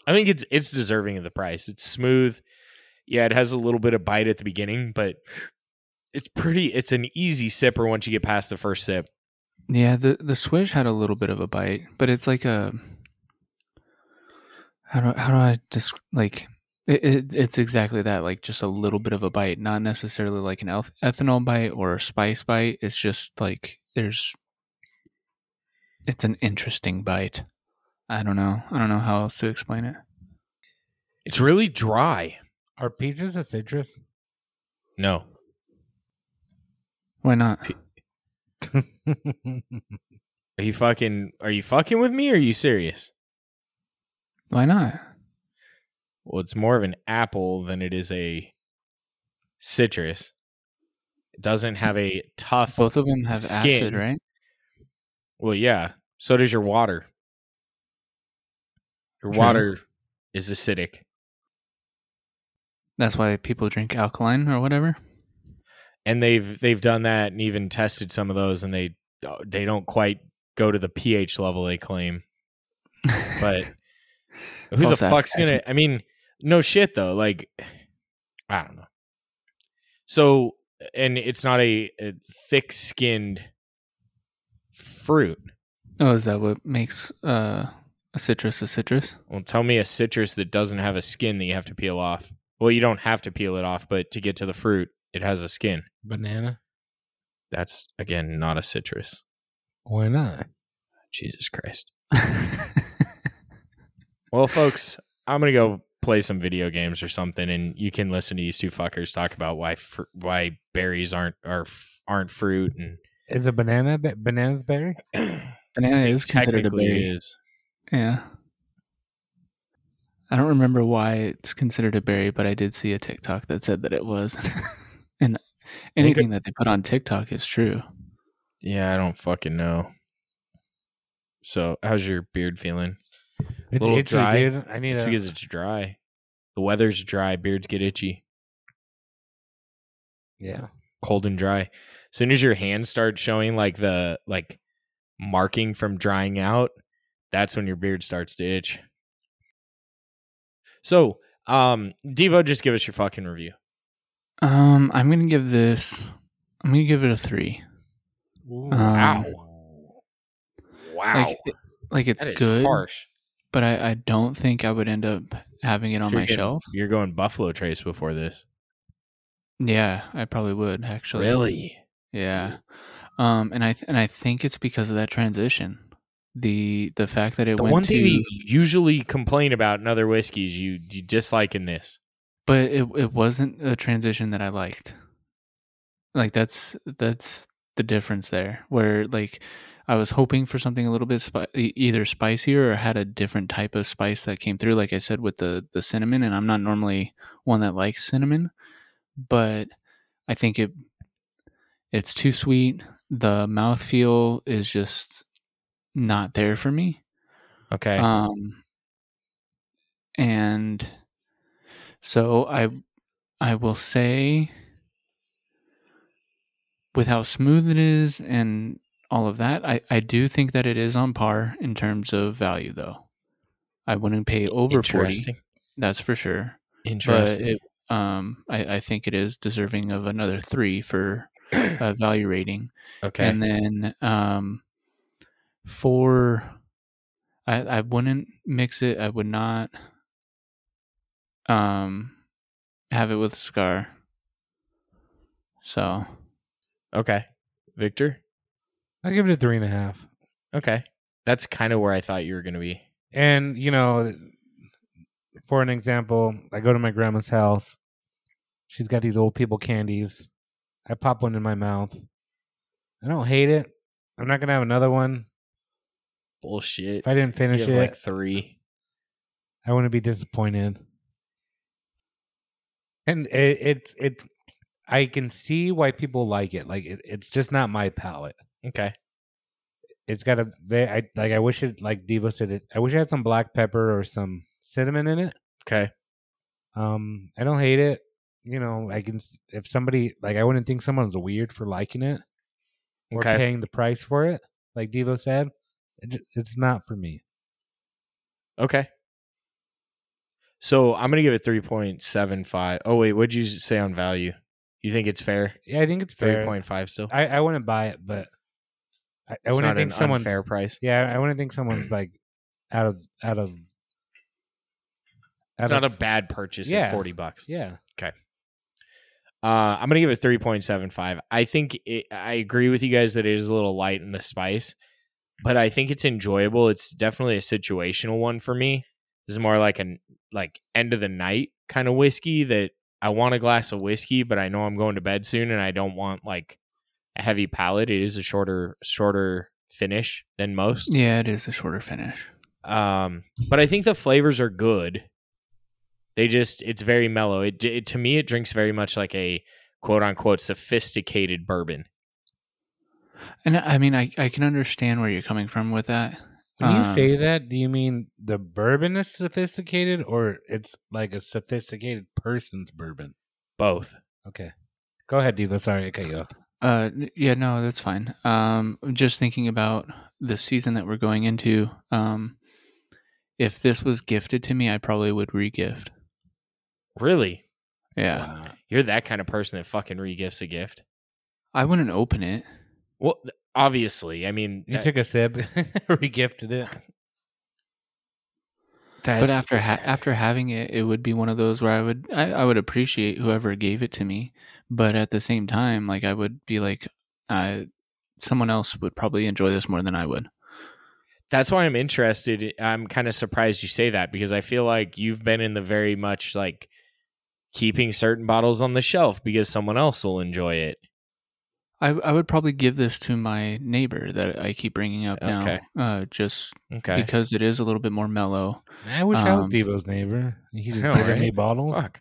I think it's it's deserving of the price. It's smooth. Yeah, it has a little bit of bite at the beginning, but it's pretty it's an easy sipper once you get past the first sip. Yeah, the the swish had a little bit of a bite, but it's like a how do how do I just like it, it, it's exactly that, like just a little bit of a bite, not necessarily like an eth- ethanol bite or a spice bite. It's just like there's it's an interesting bite. I don't know. I don't know how else to explain it. It's really dry. Are peaches a citrus? No. Why not? Are you fucking are you fucking with me or are you serious? Why not? Well, it's more of an apple than it is a citrus. It doesn't have a tough Both of them have Skin. acid, right? Well, yeah. So does your water. Your True. water is acidic. That's why people drink alkaline or whatever. and they've they've done that and even tested some of those and they they don't quite go to the pH level they claim. But who the fuck's gonna? I mean, no shit though. Like, I don't know. So, and it's not a, a thick-skinned fruit. oh, is that what makes uh, a citrus a citrus? Well, tell me a citrus that doesn't have a skin that you have to peel off. Well, you don't have to peel it off, but to get to the fruit, it has a skin. Banana? That's again not a citrus. Why not? Jesus Christ. Well, folks, I'm gonna go play some video games or something, and you can listen to these two fuckers talk about why fr- why berries aren't are f- aren't fruit and Is a banana ba- bananas berry? Banana is considered a technically berry. is. Yeah. I don't remember why it's considered a berry, but I did see a TikTok that said that it was. and anything that they put on TikTok is true. Yeah, I don't fucking know. So, how's your beard feeling? It's Little itchy, dry? dude. I need It's a. because it's dry. The weather's dry. Beards get itchy, yeah. cold and dry. As soon as your hands start showing like the like marking from drying out, that's when your beard starts to itch. So, um, Devo, just give us your fucking review. Um, I'm gonna give this. I'm gonna give it a three. wow, wow, Like, like it's that is good, harsh. But I, I don't think I would end up having it on my getting- shelf. You're going Buffalo Trace before this, Yeah, I probably would actually. really? Yeah. Um, and I th- and I think it's because of that transition. The the fact that it The went one to, thing you usually complain about in other whiskeys, you you dislike in this. but it it wasn't a transition that I liked. Like that's that's the difference there. Where like I was hoping for something a little bit spi- either spicier or had a different type of spice that came through. Like I said with the the cinnamon, and I'm not normally one that likes cinnamon, but I think it it's too sweet. The mouthfeel is just not there for me. Okay. Um, and so I, I will say, with how smooth it is and all of that, I, I do think that it is on par in terms of value, though. I wouldn't pay over forty, Interesting. that's for sure. But Interesting. it, um, I, I think it is deserving of another three for uh, value rating. okay. And then um, for I I wouldn't mix it. I would not um have it with Scar. So okay. Victor. I give it a three and a half. Okay. That's kind of where I thought you were going to be. And you know, for an example, I go to my grandma's house. She's got these old people candies. I pop one in my mouth. I don't hate it. I'm not gonna have another one. Bullshit. If I didn't finish it, like three. I wouldn't be disappointed. And it, it's it, I can see why people like it. Like it, it's just not my palate. Okay. It's got a very I like. I wish it like Devo said it. I wish it had some black pepper or some cinnamon in it. Okay. Um, I don't hate it. You know, I can if somebody like I wouldn't think someone's weird for liking it or Okay. paying the price for it. Like Devo said, it, it's not for me. Okay. So I'm going to give it 3.75. Oh, wait. What'd you say on value? You think it's fair? Yeah, I think it's fair. 3.5 still? I, I wouldn't buy it, but I, I wouldn't think someone's unfair price. Yeah, I wouldn't think someone's like out of out of. It's out not a of- bad purchase Yeah. at 40 bucks. yeah. Okay. Uh, I'm gonna give it 3.75. I think it, I agree with you guys that it is a little light in the spice, but I think it's enjoyable. It's definitely a situational one for me. This is more like an like end of the night kind of whiskey that I want a glass of whiskey, but I know I'm going to bed soon and I don't want like a heavy palate. It is a shorter shorter finish than most. Yeah, it is a shorter finish. Um, but I think the flavors are good. They just it's very mellow. It, it to me it drinks very much like a quote unquote sophisticated bourbon. And I mean, I, I can understand where you're coming from with that. When you Um, say that, do you mean the bourbon is sophisticated or it's like a sophisticated person's bourbon? Both. Okay. Go ahead, Devo. Sorry, I cut you off. Uh, yeah, no, that's fine. Um, just thinking about the season that we're going into. Um, if this was gifted to me, I probably would regift. Really? Yeah, Wow. You're that kind of person that fucking regifts a gift. I wouldn't open it. Well, obviously. I mean, You that- took a sip, regifted it. But after ha- after having it, it would be one of those where I would I, I would appreciate whoever gave it to me, but at the same time, like I would be like, uh, someone else would probably enjoy this more than I would. that's why I'm interested. I'm kind of surprised you say that because I feel like you've been in the very much like keeping certain bottles on the shelf because someone else will enjoy it. I I would probably give this to my neighbor that I keep bringing up Okay. now, uh, just Okay. because it is a little bit more mellow. I wish I was Um, Devo's neighbor. He just know, given me right? bottles. Fuck.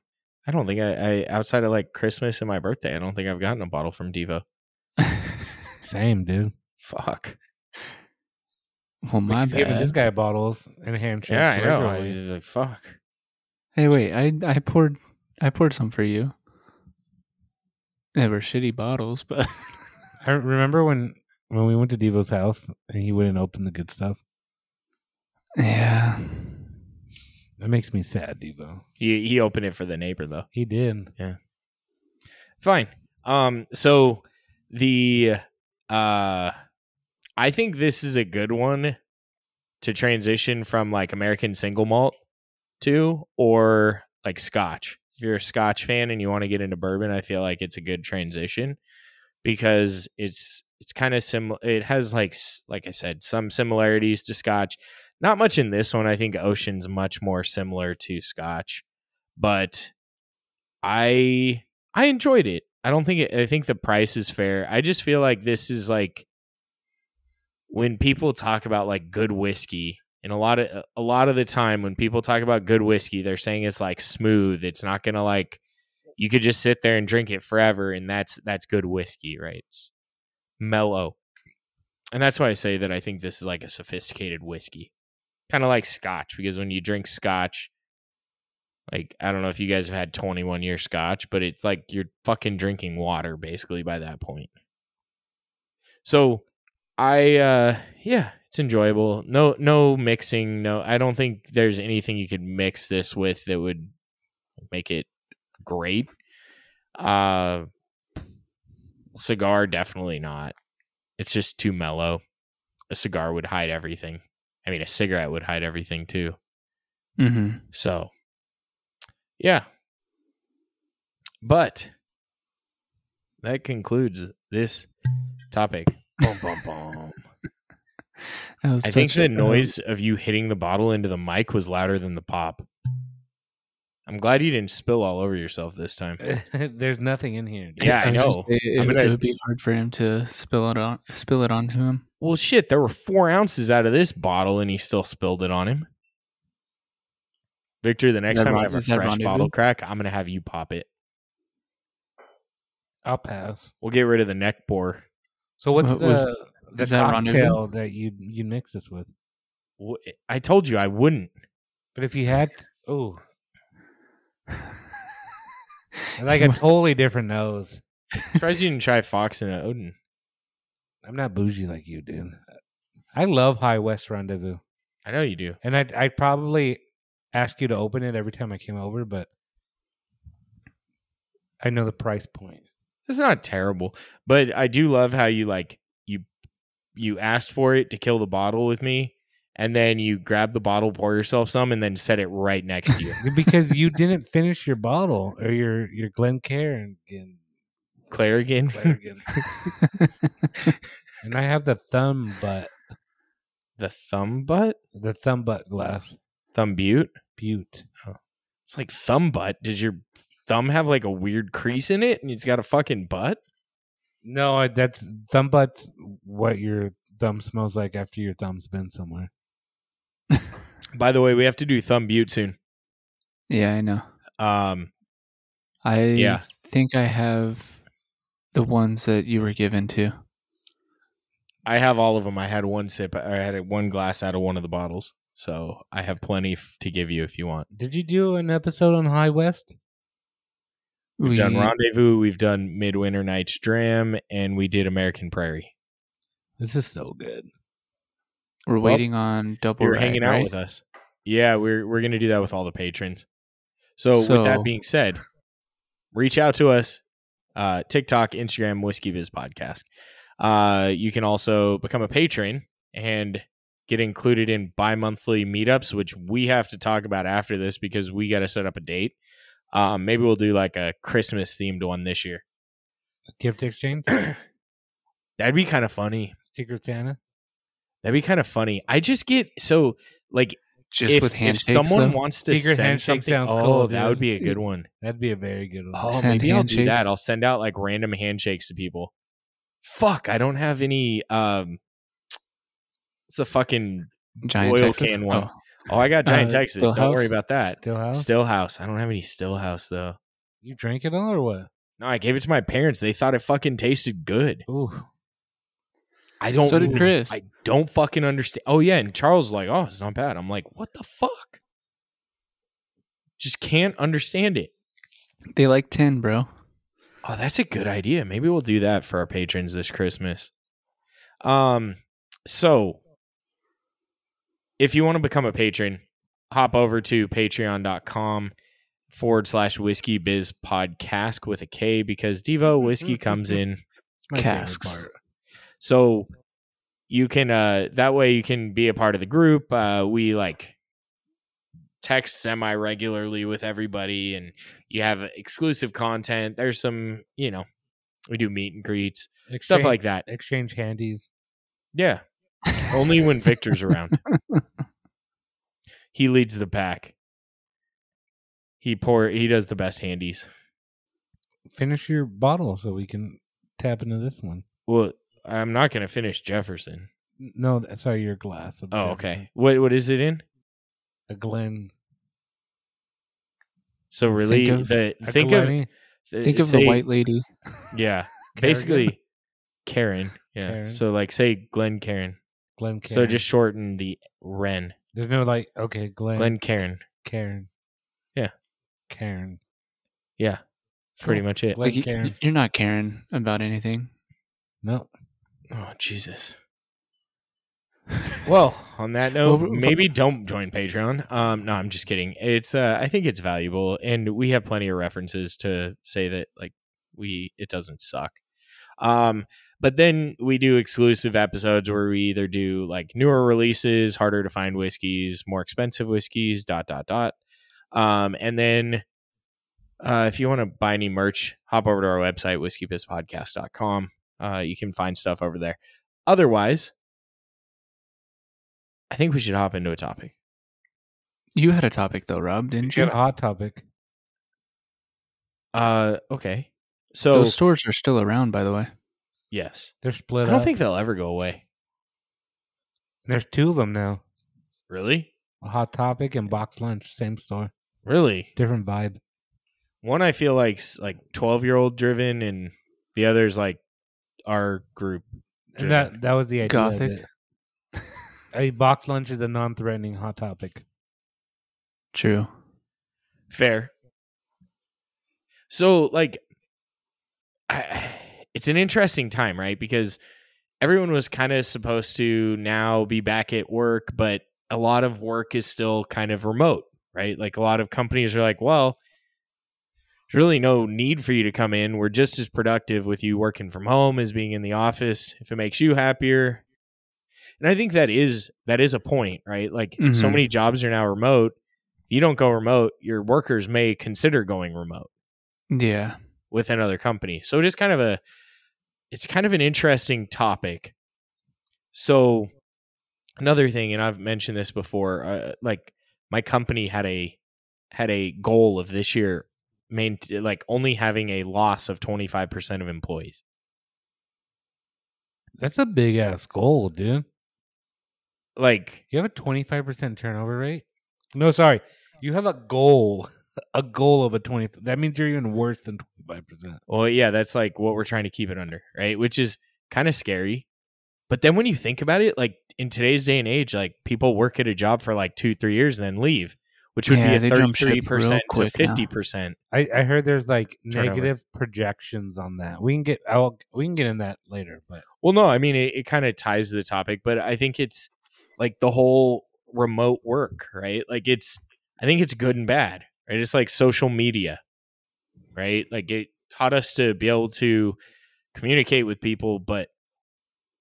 I don't think I, I outside of like Christmas and my birthday, I don't think I've gotten a bottle from Devo. Same, dude. Fuck. well, my He's giving this guy bottles and handshakes. Yeah, I know. I, regularly. like, fuck. Hey, wait, I I poured I poured some for you. They were shitty bottles, but I remember when when we went to Devo's house and he wouldn't open the good stuff. yeah. That makes me sad, Devo. He he opened it for the neighbor though. He did. Yeah. Fine. Um so the uh I think this is a good one to transition from like American single malt to or like scotch. If you're a scotch fan and you want to get into bourbon, I feel like it's a good transition because it's it's kind of similar it has like like I said some similarities to scotch. Not much in this one. I think Ocean's much more similar to scotch. But I I enjoyed it. I don't think it, I think the price is fair. I just feel like this is like when people talk about like good whiskey, and a lot of a lot of the time when people talk about good whiskey, they're saying it's like smooth. It's not gonna like you could just sit there and drink it forever, and that's that's good whiskey, right? It's mellow, and that's why I say that I think this is like a sophisticated whiskey, kind of like Scotch, because when you drink Scotch, like I don't know if you guys have had 21 year scotch, but it's like you're fucking drinking water basically by that point. So I uh yeah, it's enjoyable. No no mixing, no I don't think there's anything you could mix this with that would make it great. Uh cigar definitely not. It's just too mellow. A cigar would hide everything. I mean a cigarette would hide everything too. Mm-hmm. So, yeah. But that concludes this topic. Boom, boom, boom. That was I think the noise of you hitting the bottle into the mic was louder than the pop. I'm glad you didn't spill all over yourself this time. There's nothing in here. dude. Yeah, I was just know. say, It, I'm would- it would be hard for him to spill it on spill it onto him. Well, shit, there were four ounces out of this bottle, and he still spilled it on him. Victor, the next that time I have a is fresh bottle crack, I'm gonna have you pop it. I'll pass. We'll get rid of the neck bore. So what's What the was- the is that cocktail that you you mix this with? Wh- I told you I wouldn't. But if you had, oh, like a totally different nose. Surprised you didn't try Fox and Oden. I'm not bougie like you, dude. I love High West Rendezvous, I know you do. and I'd I'd probably ask you to open it every time I came over, but I know the price point. It's not terrible, but I do love how you like you you asked for it to kill the bottle with me, and then you grab the bottle, pour yourself some, and then set it right next to you. because you didn't finish your bottle or your your Glencairn again, Claire again. Clarigan. and I have the thumb butt, the thumb butt, the thumb butt glass, thumb butte. Butte. Oh. It's like thumb butt. Does your thumb have like a weird crease in it, and it's got a fucking butt? No, that's thumb butt's what your thumb smells like after your thumb's been somewhere. By the way, we have to do thumb butte soon. Yeah, I know. Um, I Yeah. think I have the ones that you were given to. I have all of them. I had one sip. I had one glass out of one of the bottles, so I have plenty f- to give you if you want. Did you do an episode on High West? We've We- done Rendezvous, we've done Midwinter Night's Dram, and we did American Prairie. This is so good. We're Well, waiting on double. You're Rag, hanging out right? with us. Yeah, we're we're gonna do that with all the patrons. So, with that being said, reach out to us. Uh, TikTok, Instagram, Whiskey Biz Podcast. Uh, you can also become a patron and get included in bi-monthly meetups, which we have to talk about after this because we got to set up a date. Um, maybe we'll do like a Christmas themed one this year. Gift exchange? That'd be kind of funny. Secret Santa? That'd be kind of funny. I just get so like Just if, with if handshakes. someone though? wants to Secret send handshake something, sounds oh, cool, that would be a good one. That'd be a very good one. Oh, Send maybe I'll do that. I'll send out like random handshakes to people. Fuck, I don't have any. Um, it's a fucking. Giant oil Texas? can one. Oh, Oh, I got Giant Uh, Texas. Don't worry about that. Stillhouse? Stillhouse. I don't have any Stillhouse though. You drank it all or what? No, I gave it to my parents. They thought it fucking tasted good. Ooh. I don't. So did Chris. I don't fucking understand. Oh yeah, and Charles was like, "Oh, it's not bad." I'm like, "What the fuck?" Just can't understand it. they like ten, bro. Oh, that's a good idea. Maybe we'll do that for our patrons this Christmas. Um, so if you want to become a patron, hop over to patreon.com forward slash whiskey biz podcast with a K because Devo whiskey comes in. Casks. part. So you can uh that way you can be a part of the group. Uh we like text semi regularly with everybody and you have exclusive content. There's some, you know, we do meet and greets, stuff like that. Exchange handies. Yeah. Only when Victor's around. He leads the pack. He pour he does the best handies. Finish your bottle so we can tap into this one. Well, I'm not going to finish Jefferson. No, th- sorry, your glass. of Oh, Jefferson. okay. What what is it in? A Glen. So really of- the think of Glenny? Think of say- the white lady. Yeah. Basically Karen. Yeah. Karen. So like say Glen Karen. Glen So just shorten the Ren. There's no like, okay, Glen. Glen Karen. Karen. Yeah. Karen. Yeah. That's pretty Cool. much it. Glen Like Karen. you're not caring about anything. No. Oh Jesus. Well, on that note, Well, maybe don't join Patreon. Um, no, I'm just kidding. It's uh, I think it's valuable, and we have plenty of references to say that like we it doesn't suck. Um, but then we do exclusive episodes where we either do like newer releases, harder to find whiskeys, more expensive whiskeys, dot dot dot. Um, and then uh, if you want to buy any merch, hop over to our website, whiskeybizpodcast.com. Uh, you can find stuff over there. Otherwise, I think we should hop into a topic. You had a topic though, Rob, didn't You you? got a hot topic. Uh, okay. So Those stores are still around, by the way. yes, They're split I don't up. think they'll ever go away. There's two of them now. Really, A hot topic and box lunch, same store, really. different vibe. One I feel like like twelve year old driven, and the other's like our group. And that that was the idea. Gothic. it. A box lunch is a non-threatening hot topic. True. Fair. So, like, I, it's an interesting time, right? Because everyone was kind of supposed to now be back at work, but a lot of work is still kind of remote, right? Like, a lot of companies are like, well, there's really no need for you to come in. We're just as productive with you working from home as being in the office if it makes you happier. And I think that is that is a point, right? Like so Mhm. many jobs are now remote. If you don't go remote, your workers may consider going remote Yeah. with another company. So it is kind of a it's kind of an interesting topic. So another thing and I've mentioned this before, uh, like my company had a had a goal of this year main like only having a loss of 25% of employees. That's a big ass goal, dude. Like You have a twenty five percent turnover rate. No, sorry, you have a goal, a goal of a twenty. That means you're even worse than twenty five percent. Well, yeah, that's like what we're trying to keep it under, right? Which is kind of scary. But then when you think about it, like in today's day and age, like people work at a job for like two, three years and then leave, which would Yeah, be they a 33% to 50%. I, I heard there's like Turnover. negative projections on that. We can get I'll, we can get in that later, but Well, no, I mean, it, it kind of ties to the topic, but I think it's like the whole remote work, right? Like it's, I think it's good and bad, right? It's like social media, right? Like it taught us to be able to communicate with people, but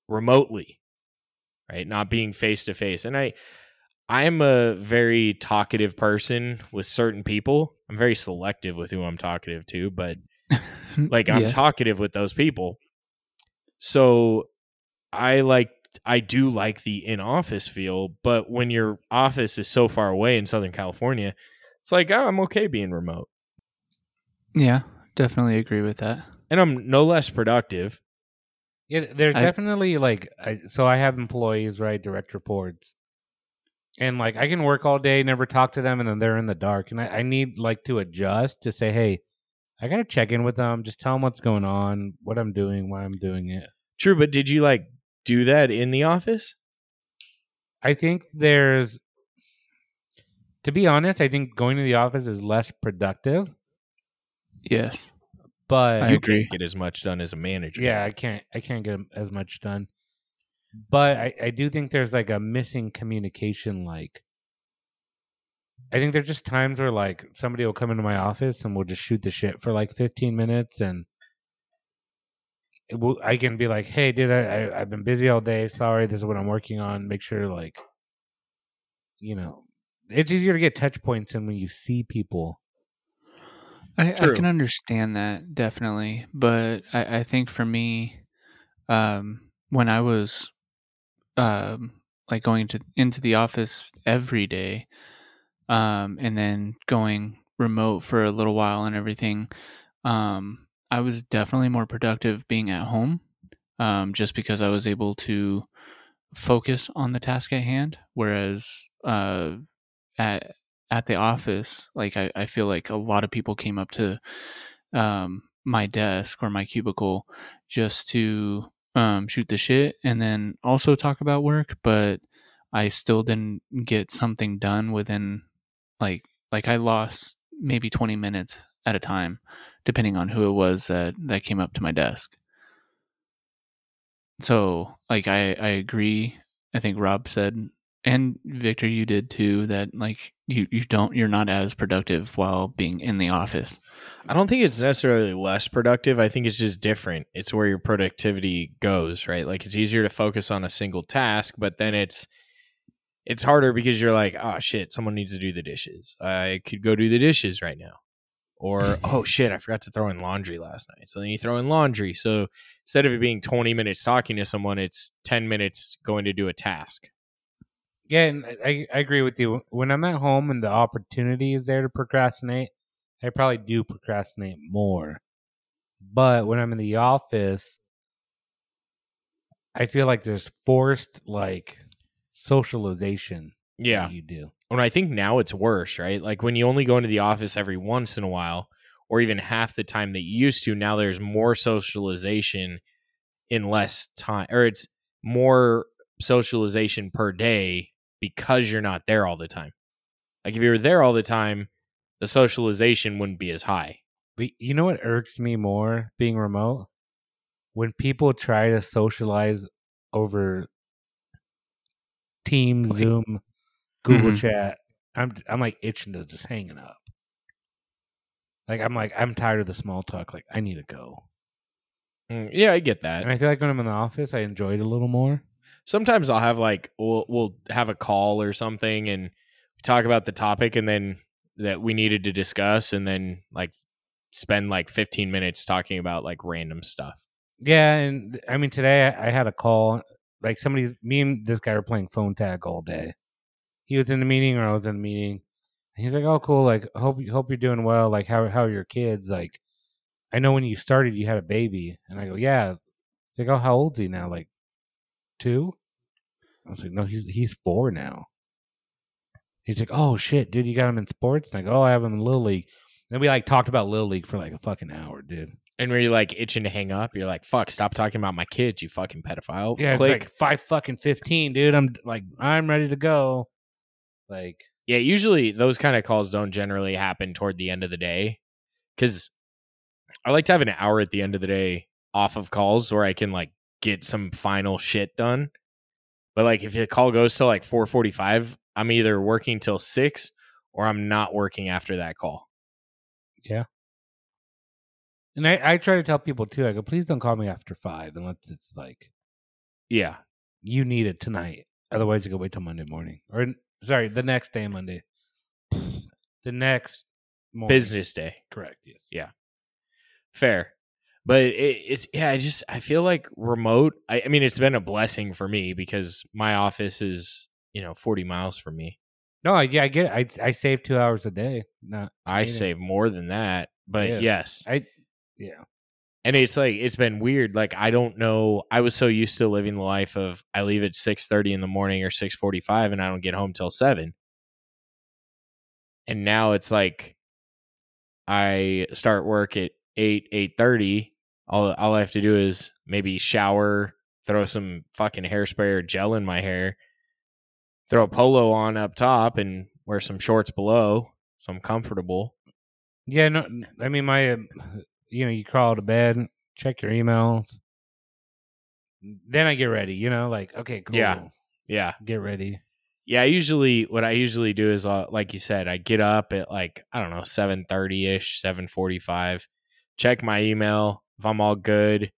remotely, right? Not being face to face. And I, I'm a very talkative person with certain people. I'm very selective with who I'm talkative to, but like I'm Yes. talkative with those people. So I like I do like the in office feel, but when your office is so far away in Southern California, it's like, oh, I'm okay being remote. Yeah, definitely agree with that. And I'm no less productive. yeah, there's I- definitely like I, so I have employees, right, direct reports, and like I can work all day, never talk to them, and then they're in the dark, and I, I need like to adjust to say, hey, I gotta check in with them, just tell them what's going on, what I'm doing, why I'm doing it. True, but did you like do that in the office? I think there's, to be honest, I think going to the office is less productive, Yes. but I you agree. can't get as much done as a manager. yeah, I can't I can't get as much done. But I, I do think there's like a missing communication like I think there's just times where like somebody will come into my office and we'll just shoot the shit for like 15 minutes and it will, I can be like, "Hey, dude, I, I I've been busy all day. Sorry, this is what I'm working on. Make sure like you know, it's easier to get touch points than when you see people. I, I can understand that definitely, but I, I think for me, um, when I was um, like going to into the office every day, um, and then going remote for a little while and everything, um, I was definitely more productive being at home, um, just because I was able to focus on the task at hand, whereas uh, at at the office, like I, I feel like a lot of people came up to um, my desk or my cubicle just to um, shoot the shit and then also talk about work, but I still didn't get something done within like like I lost maybe 20 minutes at a time depending on who it was that that came up to my desk. So, like I I agree. I think Rob said and Victor you did too that like you you don't you're not as productive while being in the office. I don't think it's necessarily less productive. I think it's just different. It's where your productivity goes, right? Like it's easier to focus on a single task, but then it's it's harder because you're like, oh shit, someone needs to do the dishes. I could go do the dishes right now. Or oh shit, I forgot to throw in laundry last night. So then you throw in laundry. So instead of it being 20 minutes talking to someone, it's 10 minutes going to do a task. Yeah, and I- I, agree with you. When I'm at home and the opportunity is there to procrastinate, I probably do procrastinate more. But when I'm in the office, I feel like there's forced like socialization. that Yeah. you do. And I think now it's worse, right? Like when you only go into the office every once in a while, or even half the time that you used to, now there's more socialization in less time, or it's more socialization per day because you're not there all the time. Like if you were there all the time, the socialization wouldn't be as high. But you know what irks me more being remote? When people try to socialize over Teams, Okay. Zoom, Google Mhm. Chat, I'm I'm like itching to just hanging up. Like I'm like I'm tired of the small talk. Like I need to go. Mm, yeah, I get that. And I feel like when I'm in the office, I enjoy it a little more. Sometimes I'll have like we'll we'll have a call or something and talk about the topic and then that we needed to discuss and then like spend like 15 minutes talking about like random stuff. Yeah, and I mean today I, I had a call. Like somebody, me and this guy were playing phone tag all day. He was in the meeting, or I was in the meeting. And he's like, "Oh, cool. Like, hope you hope you're doing well. Like, how how are your kids? Like, I know when you started, you had a baby." And I go, "Yeah." He's like, "Oh, how old's he now?" Like two. I was like, no, he's he's four now. He's like, oh shit, dude, you got him in sports? And I go, oh, I have him in little league. Then we like talked about little league for like a fucking hour, dude. And where you're like itching to hang up, you're like, "Fuck, stop talking about my kids, you fucking pedophile." Yeah, Click. it's like five fucking fifteen, dude. I'm like, I'm ready to go. Like, Yeah, usually those kind of calls don't generally happen toward the end of the day because I like to have an hour at the end of the day off of calls where I can like get some final shit done. But like if the call goes to like 4:45, I'm either working till 6 or I'm not working after that call. Yeah. And I, I try to tell people too. I go, please don't call me after five unless it's like Yeah. you need it tonight. Otherwise, you go wait till Monday morning, or sorry, the next day, Monday. The next morning. Business day. correct? Yes. Yeah. Fair. But it, it's yeah, I just I feel like remote. I, I mean, it's been a blessing for me because my office is you know 40 miles from me. No, I- yeah, I get it. I I save two hours a day. Not I save more than that, but Yeah. yes, I. Yeah. and it's like it's been weird. Like I don't know. I was so used to living the life of I leave at six thirty in the morning or six forty five, and I don't get home till seven. And now it's like I start work at eight eight thirty. All all I have to do is maybe shower, throw some fucking hairspray or gel in my hair, throw a polo on up top, and wear some shorts below, so I'm comfortable. Yeah. No. I mean, my. You know, you crawl to bed, check your emails. Then I get ready. You know, like okay, cool. Yeah. Yeah. Get ready. Yeah, usually what I usually do is uh, like you said, I get up at like I don't know seven thirty ish, seven forty five, check my email. If I'm all good,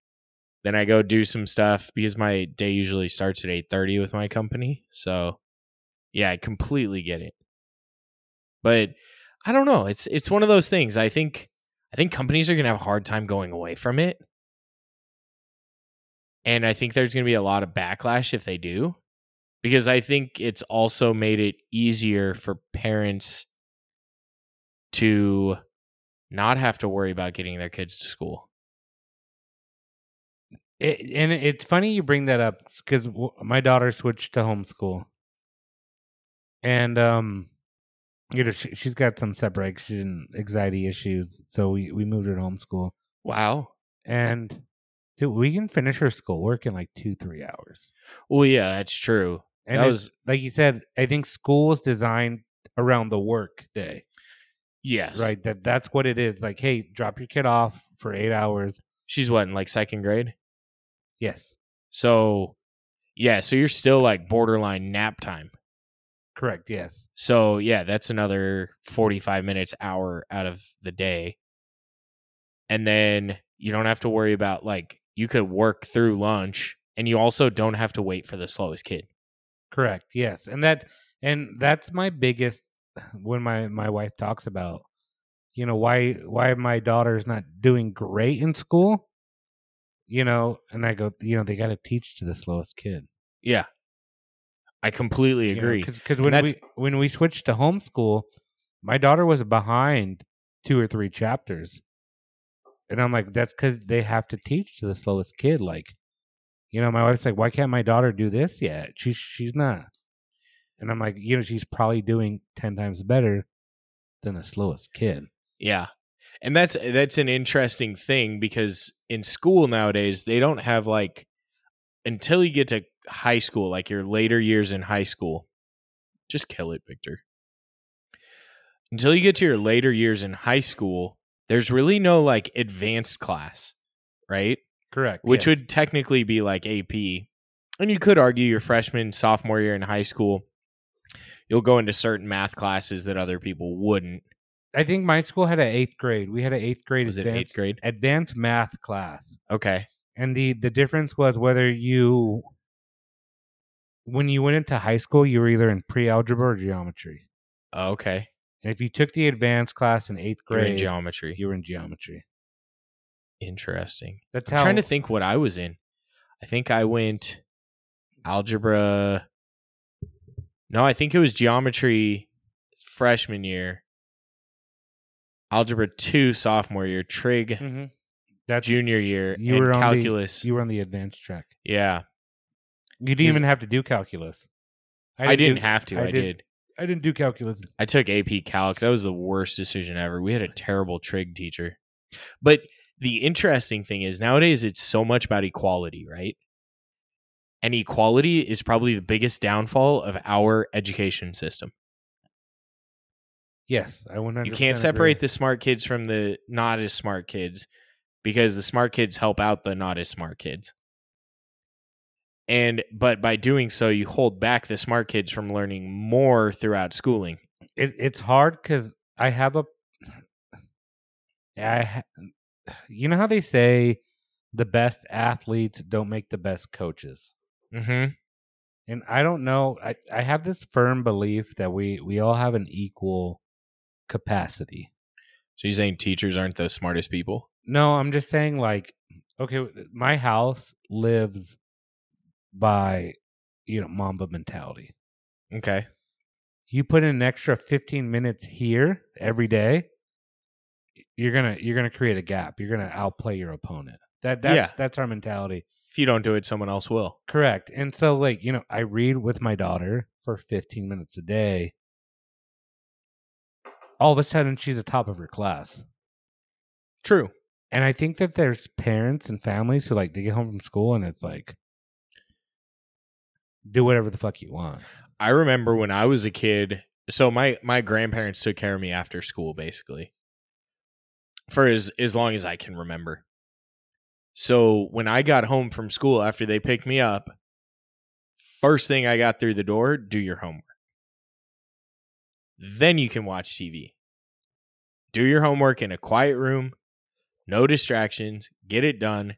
then I go do some stuff because my day usually starts at eight thirty with my company. So, yeah, I completely get it. But I don't know. It's it's one of those things. I think I think companies are gonna have a hard time going away from it, and I think there's gonna be a lot of backlash if they do because I think it's also made it easier for parents to not have to worry about getting their kids to school. It, and it's funny you bring that up because w- my daughter switched to homeschool, and um, you know she, she's got some separation anxiety issues, so we we moved her to homeschool, Wow. and dude, we can finish her schoolwork in like two three hours. Well, yeah, that's true. And that was like you said, I think school is designed around the work day, yes. right? That that's what it is. Like, hey, drop your kid off for eight hours. She's what in like second grade. Yes, So, yeah. So you're still like borderline nap time. correct. Yes, So yeah, that's another 45 minutes, hour out of the day. And then you don't have to worry about like you could work through lunch and you also don't have to wait for the slowest kid. Correct. Yes, and that and that's my biggest when my my wife talks about you know why why my daughter's not doing great in school. You know, and I go, you know, they got to teach to the slowest kid. Yeah. I completely agree. Because And when that's- we when we switched to homeschool, my daughter was behind two or three chapters, and I'm like, that's because they have to teach to the slowest kid. Like, you know, my wife's like, why can't my daughter do this yet? She's she's not, and I'm like, you know, she's probably doing ten times better than the slowest kid. Yeah. And that's that's an interesting thing because in school nowadays they don't have like until you get to high school, like your later years in high school. Just kill it, Victor. Until you get to your later years in high school, there's really no like advanced class, right? Correct. Which yes. would technically be like AP. And you could argue your freshman, sophomore year in high school, you'll go into certain math classes that other people wouldn't. I think my school had an eighth grade. We had an eighth grade Was it eighth grade? advanced math class. Okay. and the the difference was whether you when you went into high school you were either in pre-algebra or geometry oh, Okay. and if you took the advanced class in eighth You're in grade geometry. you were in geometry Interesting. that's I'm how trying to think what I was in. I think I went algebra. No, I think it was geometry freshman year. Algebra two sophomore year, trig Mhm. that's junior year, you and were on the- calculus. you were on the advanced track yeah. You didn't even have to do calculus. I didn't, do- have to. I, I did. did. I didn't do calculus. I took AP Calc. That was the worst decision ever. We had a terrible trig teacher. But the interesting thing is nowadays it's so much about equality, right? And equality is probably the biggest downfall of our education system. Yes, I 100. You can't separate the smart kids from the not as smart kids because the smart kids help out the not as smart kids. And but by doing so you hold back the smart kids from learning more throughout schooling. It, it's hard because I have a. I, you know how they say, the best athletes don't make the best coaches. Mhm. and I don't know. I, I have this firm belief that we we all have an equal capacity. So you're saying teachers aren't the smartest people? No, I'm just saying like okay, my house lives by you know Mamba mentality. Okay. You put in an extra 15 minutes here every day, you're gonna you're gonna create a gap. You're gonna outplay your opponent. That that's Yeah. that's our mentality. If you don't do it, someone else will. Correct. And so like, you know, I read with my daughter for 15 minutes a day. All of a sudden she's the top of her class. True. And I think that there's parents and families who like they get home from school and it's like do whatever the fuck you want. I remember when I was a kid. So my my grandparents took care of me after school, basically, for as as long as I can remember. So when I got home from school after they picked me up, first thing I got through the door, do your homework. Then you can watch TV. Do your homework in a quiet room, no distractions, get it done.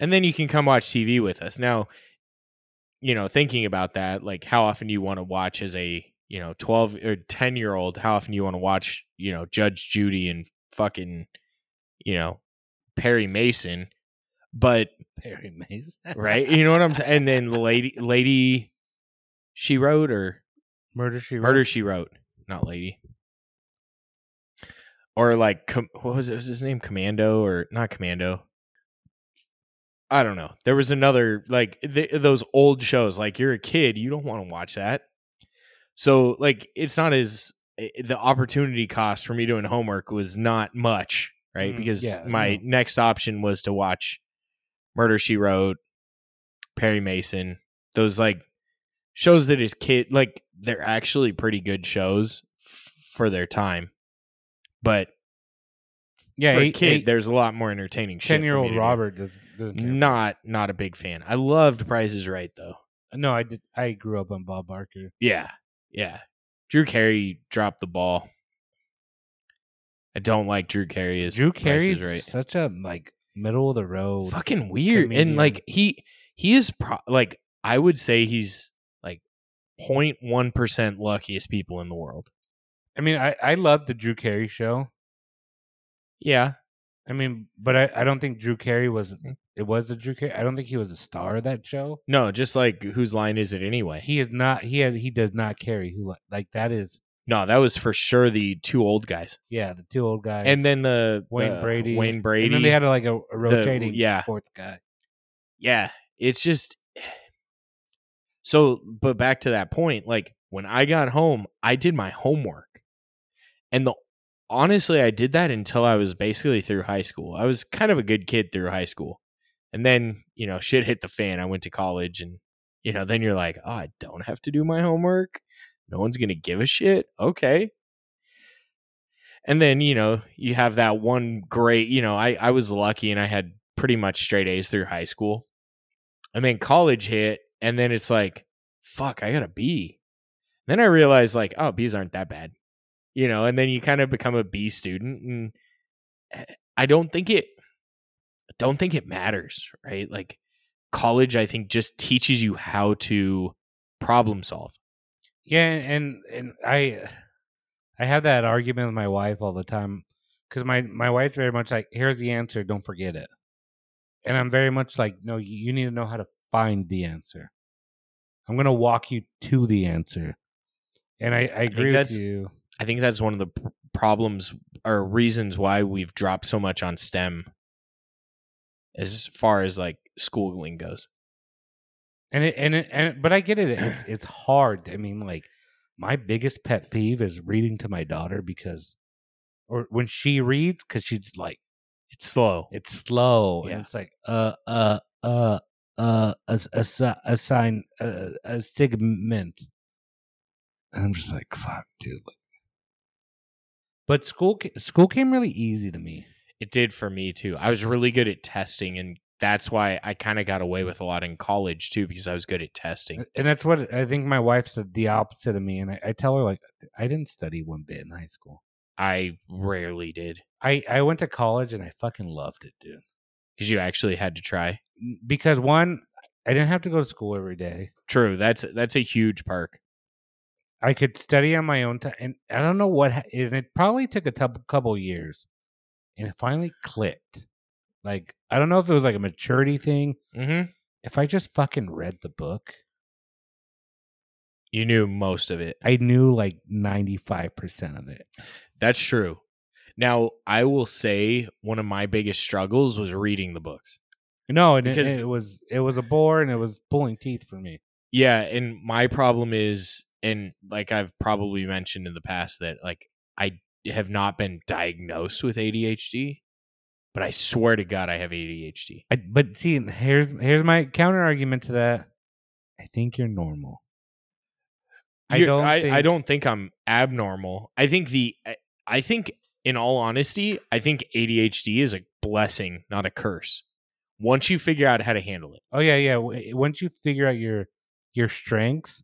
And then you can come watch TV with us. Now, you know, thinking about that, like how often you want to watch as a, you know, 12 or 10 year old, how often you want to watch, you know, Judge Judy and fucking, you know, Perry Mason? But, Perry Mason. right? You know what I'm saying? And then Lady, Lady, she wrote or Murder She Wrote. Murder She Wrote, not Lady. Or like, com- what was, it? was his name? Commando or not Commando? I don't know. There was another like th- those old shows. Like you're a kid, you don't want to watch that. So like, it's not as eh, the opportunity cost for me doing homework was not much, right? Mm, because yeah, my no. next option was to watch Murder She Wrote, Perry Mason, those like shows that his kid like they're actually pretty good shows f- for their time. But yeah, for eight, a kid, eight, there's a lot more entertaining 10 year old to do. Robert does. Not not a big fan. I loved Price is Right though. No, I did. I grew up on Bob Barker. Yeah, yeah. Drew Carey dropped the ball. I don't like Drew Carey as Drew Carey is Right. such a like middle of the road. Fucking weird, comedian. and like he he is pro- like I would say he's like 0.1 percent luckiest people in the world. I mean, I I love the Drew Carey show. Yeah, I mean, but I, I don't think Drew Carey was. Mm. It was the Drew Carey. I don't think he was the star of that show. no, just like whose line is it anyway? He is not. He had. He does not carry who like that is. No, that was for sure the two old guys, Yeah, the two old guys. and then the Wayne the Brady. Wayne Brady, And then they had like a, a rotating yeah. fourth guy. yeah it's just so but back to that point like when i got home i did my homework and the honestly i did that until i was basically through high school i was kind of a good kid through high school and then you know shit hit the fan i went to college and you know then you're like oh i don't have to do my homework no one's gonna give a shit? Okay. And then you know you have that one great you know i i was lucky and i had pretty much straight a's through high school. And then college hit and then it's like fuck i got a b. Then i realized like oh b's aren't that bad. You know and then you kind of become a b student and eh, i don't think it don't think it matters right? Like college i think just teaches you how to problem solve Yeah, and and I I have that argument with my wife all the time because my my wife's very much like, here's the answer, don't forget it, and I'm very much like, no, you, need to know how to find the answer. I'm gonna walk you to the answer, and I, I agree with that's- you. i think that's one of the problems or reasons why we've dropped so much on stem as far as like schooling goes And it, and it, and but I get it. It's it's hard. I mean, like my biggest pet peeve is reading to my daughter because, or when she reads, because she's like It's slow. it's slow Yeah. and it's like uh uh uh uh a a, a sign uh, a segment. And I'm just like fuck, dude. But school school came really easy to me. It did for me too. I was really good at testing, and that's why I kind of got away with a lot in college too, because I was good at testing. And that's what I think my wife said the opposite of me. And I, I tell her, like, I didn't study one bit in high school. I rarely did I, I went to college and I fucking loved it, dude. because you actually had to try. Because one, I didn't have to go to school every day. True. That's that's a huge perk. I could study on my own time. And I don't know what, and it probably took a couple years. And it finally clicked. Like, I don't know if it was like a maturity thing. Mm-hmm. If I just fucking read the book, You knew most of it. I knew like 95% of it. That's true. Now, I will say one of my biggest struggles was reading the books. No, and it, Because- it was it was a bore and it was pulling teeth for me. Yeah, and my problem is, and like I've probably mentioned in the past, that like I have not been diagnosed with ADHD, but I swear to God I have ADHD. I, but see, here's here's my counter argument to that. I think you're normal. I You- don't I, I think- don't think I'm abnormal. I think the I- I think in all honesty, I think ADHD is a blessing, not a curse. Once you figure out how to handle it. Oh yeah, yeah. Once you figure out your your strengths,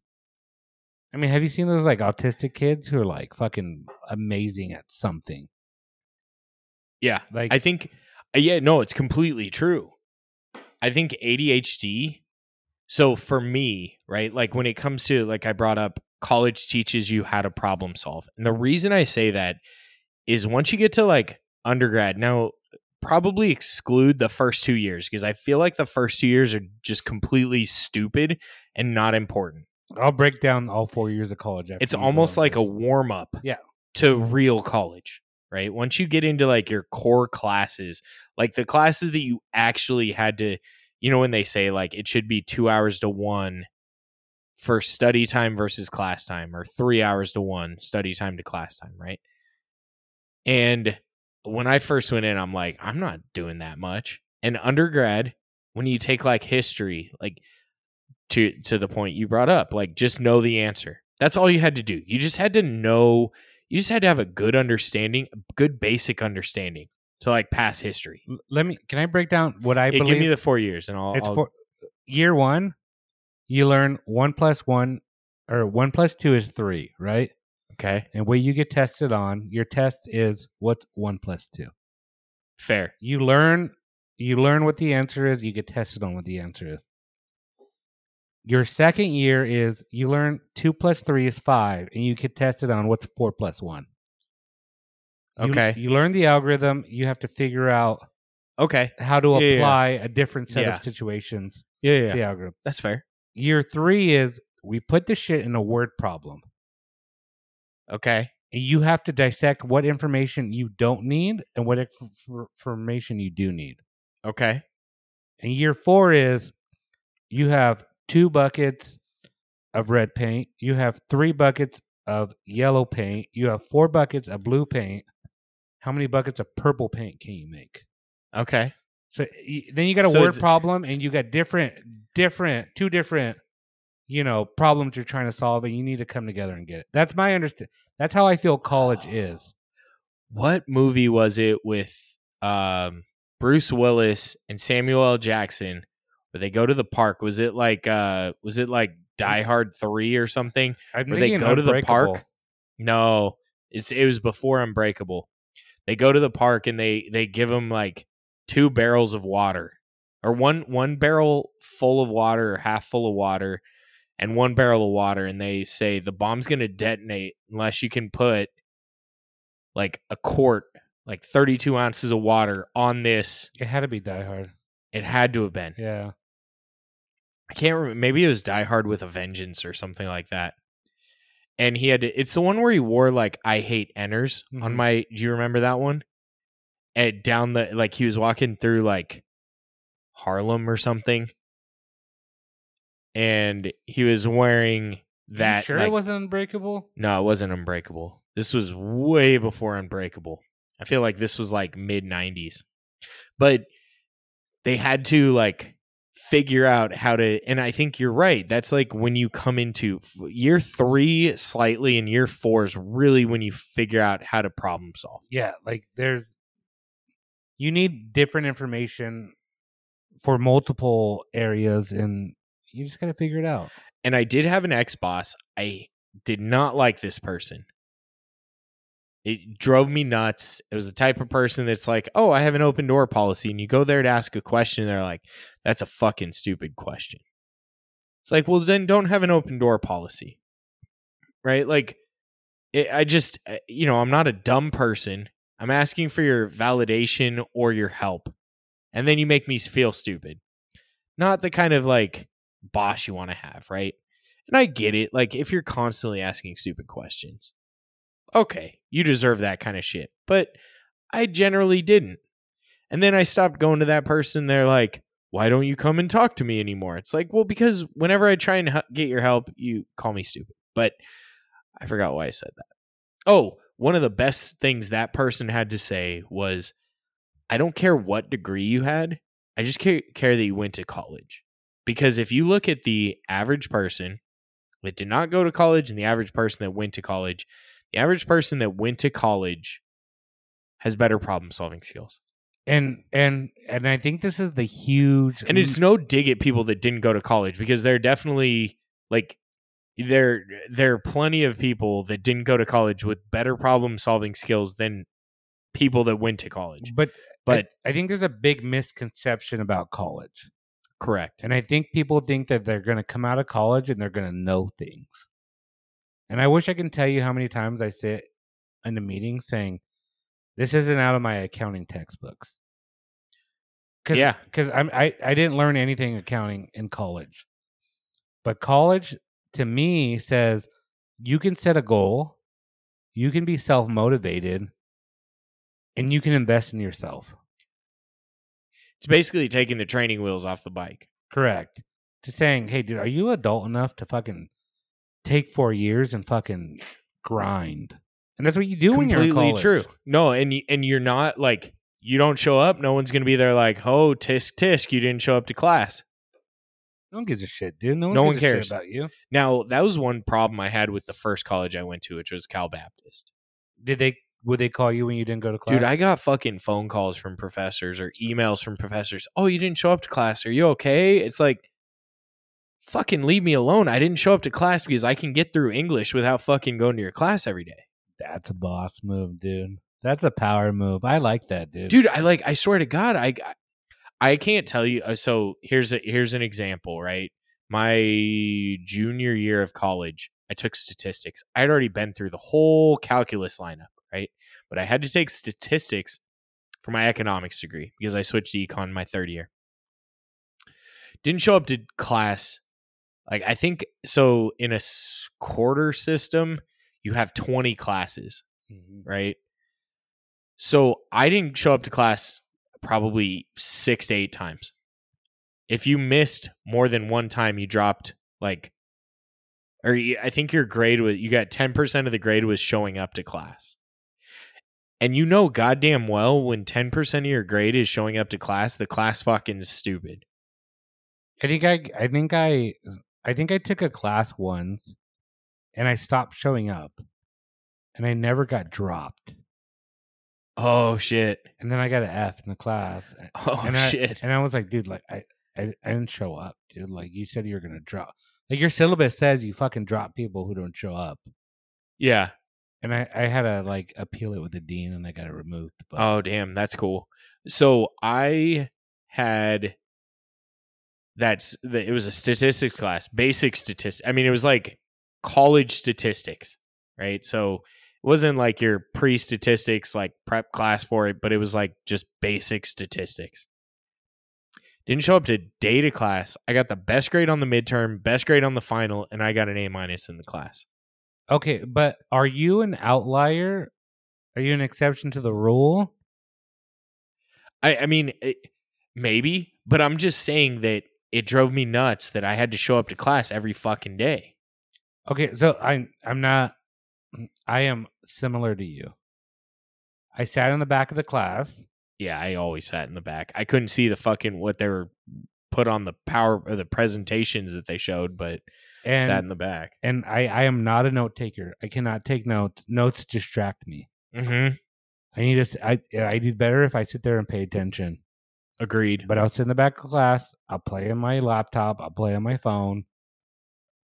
I mean, have you seen those like autistic kids who are like fucking amazing at something? Yeah. Like I think uh, yeah, no, it's completely true. I think ADHD so for me, right? Like when it comes to like I brought up college teaches you how to problem solve. And the reason I say that is once you get to like undergrad, now probably exclude the first 2 years because I feel like the first 2 years are just completely stupid and not important. I'll break down all four years of college. It's almost like a warm up Yeah. to real college, right? Once you get into like your core classes, like the classes that you actually had to, you know, when they say like it should be two hours to one for study time versus class time, or three hours to one study time to class time, right? And when I first went in, I'm like, I'm not doing that much. And undergrad, when you take like history, like to to the point you brought up, like just know the answer. That's all you had to do. You just had to know. You just had to have a good understanding, good basic understanding to like pass history. Let me. Can I break down what I Yeah, believe? give me the four years, and I'll. it's I'll for year one. You learn one plus one, or one plus two is three, right? okay, And what you get tested on, your test is what's one plus two. fair. You learn, you learn what the answer is. You get tested on what the answer is. Your second year is you learn two plus three is five, and you could test it on what's four plus one. Okay. you learn the algorithm. You have to figure out Okay, how to Yeah, yeah, yeah. apply a different set Yeah. of situations yeah, to yeah, the algorithm. that's fair. Year three is we put the shit in a word problem. Okay, And you have to dissect what information you don't need and what information you do need. okay, And year four is you have two buckets of red paint, you have three buckets of yellow paint, you have four buckets of blue paint. How many buckets of purple paint can you make? okay. So then you got a So word problem, and you got different, different, two different, you know, problems you're trying to solve, and you need to come together and get it. That's my understand. That's how I feel college is. What movie was it with um, Bruce Willis and Samuel L. Jackson where they go to the park? Was it like uh, was it like Die Hard three or something? I'm Where they go to the park? No, it's it was before Unbreakable. They go to the park and they they give them like two barrels of water, or one one barrel full of water or half full of water, and one barrel of water, and they say the bomb's gonna detonate unless you can put like a quart, like thirty two ounces of water on this. It had to be Die Hard. It had to have been. Yeah. I can't remember. Maybe it was Die Hard with a Vengeance or something like that. And he had to, it's the one where he wore like I hate Enners on Mhm. my. Do you remember that one? And down the like he was walking through like Harlem or something. and he was wearing You that. sure like- it wasn't unbreakable? No, it wasn't Unbreakable. This was way before Unbreakable. I feel like this was like mid 90s. But they had to like figure out how to and I think you're right. That's like when you come into year 3 slightly and year 4 is really when you figure out how to problem solve. Yeah, like there's you need different information for multiple areas and you just got to figure it out. And I did have an ex-boss. I did not like this person. It drove me nuts. It was the type of person that's like, "Oh, I have an open door policy." And you go there to ask a question, and they're like, "That's a fucking stupid question." It's like, "Well, then don't have an open door policy." Right? Like it, I just uh, you know, I'm not a dumb person. I'm asking for your validation or your help. And then you make me feel stupid. Not the kind of like boss you want to have, right? And I get it. Like, if you're constantly asking stupid questions, okay, you deserve that kind of shit. But I generally didn't. And then I stopped going to that person. They're like, why don't you come and talk to me anymore? It's like, well, because whenever I try and get your help, you call me stupid. But I forgot why I said that. Oh, one of the best things that person had to say was, I don't care what degree you had. I just care, care that you went to college. Because if you look at the average person that did not go to college and the average person that went to college, the average person that went to college has better problem solving skills. And and and I think this is the huge And it's no dig at people that didn't go to college because they're definitely like there there are plenty of people that didn't go to college with better problem solving skills than people that went to college. but But I, I think there's a big misconception about college. correct. And I think people think that they're going to come out of college and they're going to know things. And I wish I can tell you how many times I sit in a meeting saying, "This isn't out of my accounting textbooks." Cause, Yeah. because I I didn't learn anything accounting in college, but college to me says you can set a goal, you can be self motivated, and you can invest in yourself. It's basically taking the training wheels off the bike. Correct. To saying, hey, dude, are you adult enough to fucking take four years and fucking grind? And that's what you do when you're in completely college. true. No, and y- and you're not like you don't show up. No one's gonna be there like, oh, tisk tisk, you didn't show up to class. No one gives a shit, dude. No one, No gives one a shit cares. about you. Now that was one problem I had with the first college I went to, which was Cal Baptist. Did they? Would they call you when you didn't go to class? Dude, I got fucking phone calls from professors or emails from professors. Oh, you didn't show up to class. Are you okay? It's like, fucking leave me alone. I didn't show up to class because I can get through English without fucking going to your class every day. That's a boss move, dude. That's a power move. I like that, dude. dude i like i swear to god i i can't tell you uh, so here's a here's an example right my junior year of college i took statistics i had already been through the whole calculus lineup right but i had to take statistics for my economics degree because i switched to econ in my third year didn't show up to class like i think so in a quarter system you have 20 classes Mhm. right? So I didn't show up to class probably six to eight times. If you missed more than one time, you dropped like, or I think your grade was, you got 10% of the grade was showing up to class. And you know goddamn well when 10% of your grade is showing up to class, the class fucking is stupid. I think I. I think I. I think I took a class once, and I stopped showing up, and I never got dropped. Oh shit. And then I got an F in the class, Oh and I, shit. And I was like, dude, like I, I, I didn't show up, dude. Like you said, you were gonna drop. Like your syllabus says, you fucking drop people who don't show up. Yeah. And I, I had to like appeal it with the dean, and I got it removed. But Oh damn, that's cool. So I had that's the, it was a statistics class, basic statistics. I mean, it was like college statistics, right? So it wasn't like your pre-statistics like prep class for it, but it was like just basic statistics. Didn't show up to data class. I got the best grade on the midterm, best grade on the final, and I got an A minus in the class. okay, but are you an outlier? Are you an exception to the rule? I, I mean, it, maybe, but I'm just saying that it drove me nuts that I had to show up to class every fucking day. Okay, so I I'm not I am similar to you. I sat in the back of the class. Yeah, I always sat in the back. I couldn't see the fucking what they were put on the power or the presentations that they showed, but And sat in the back. and I, I am not a note taker. I cannot take notes. Notes distract me. Mm-hmm. I need to. s- I I do better if I sit there and pay attention. Agreed. But I'll sit in the back of class. I'll play on my laptop. I'll play on my phone.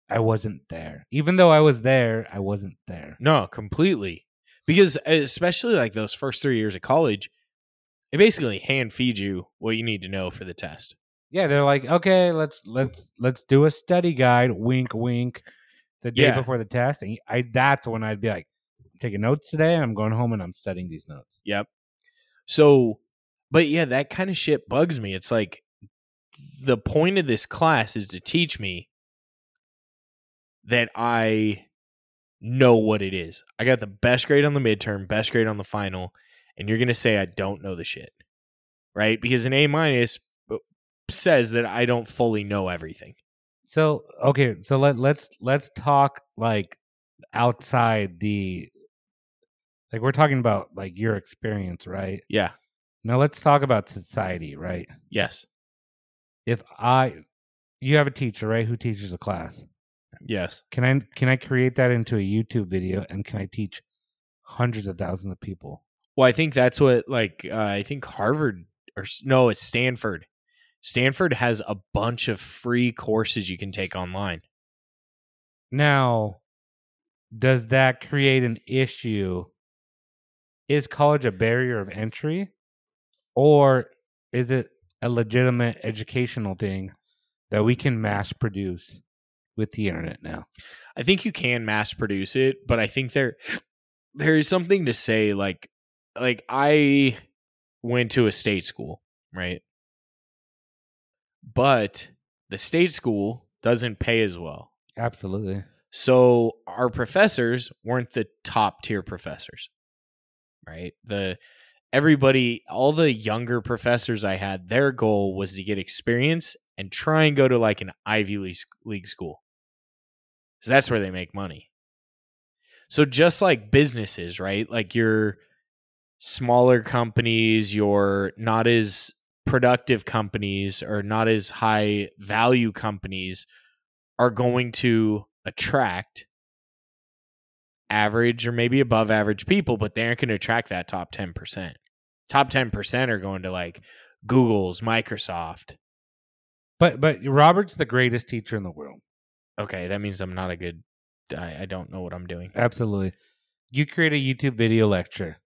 I wasn't there, even though I was there. I wasn't there. No, completely. Because especially like those first three years of college, it basically hand feeds you what you need to know for the test. Yeah, they're like, okay, let's let's let's do a study guide. Wink, wink. The day Yeah. before the test, and I that's when I'd be like, I'm taking notes today, and I'm going home and I'm studying these notes. Yep. So, but yeah, that kind of shit bugs me. It's like the point of this class is to teach me that I know what it is. I got the best grade on the midterm, best grade on the final, and you're going to say I don't know the shit. Right? Because an A minus says that I don't fully know everything. So okay, so let let's let's talk like outside the like we're talking about like your experience, right? Yeah. Now let's talk about society, right? Yes. If I you have a teacher, right, who teaches a class. Yes. Can I can I create that into a YouTube video and can I teach hundreds of thousands of people? Well, I think that's what like uh, I think Harvard or no, it's Stanford. Stanford has a bunch of free courses you can take online. Now, does that create an issue? Is college a barrier of entry or is it a legitimate educational thing that we can mass produce with the internet now? I think you can mass produce it, but I think there there is something to say like like I went to a state school, right? But the state school doesn't pay as well. Absolutely. So our professors weren't the top tier professors. Right? The everybody all the younger professors I had, their goal was to get experience and try and go to like an Ivy League school. Cuz that's where they make money. So just like businesses, right? Like your smaller companies, your not as productive companies or not as high value companies are going to attract average or maybe above average people, but they aren't going to attract that top 10%. Top 10% are going to like Google's, Microsoft. But but Robert's the greatest teacher in the world. Okay, that means I'm not a good, I, I don't know what I'm doing. Absolutely. You create a YouTube video lecture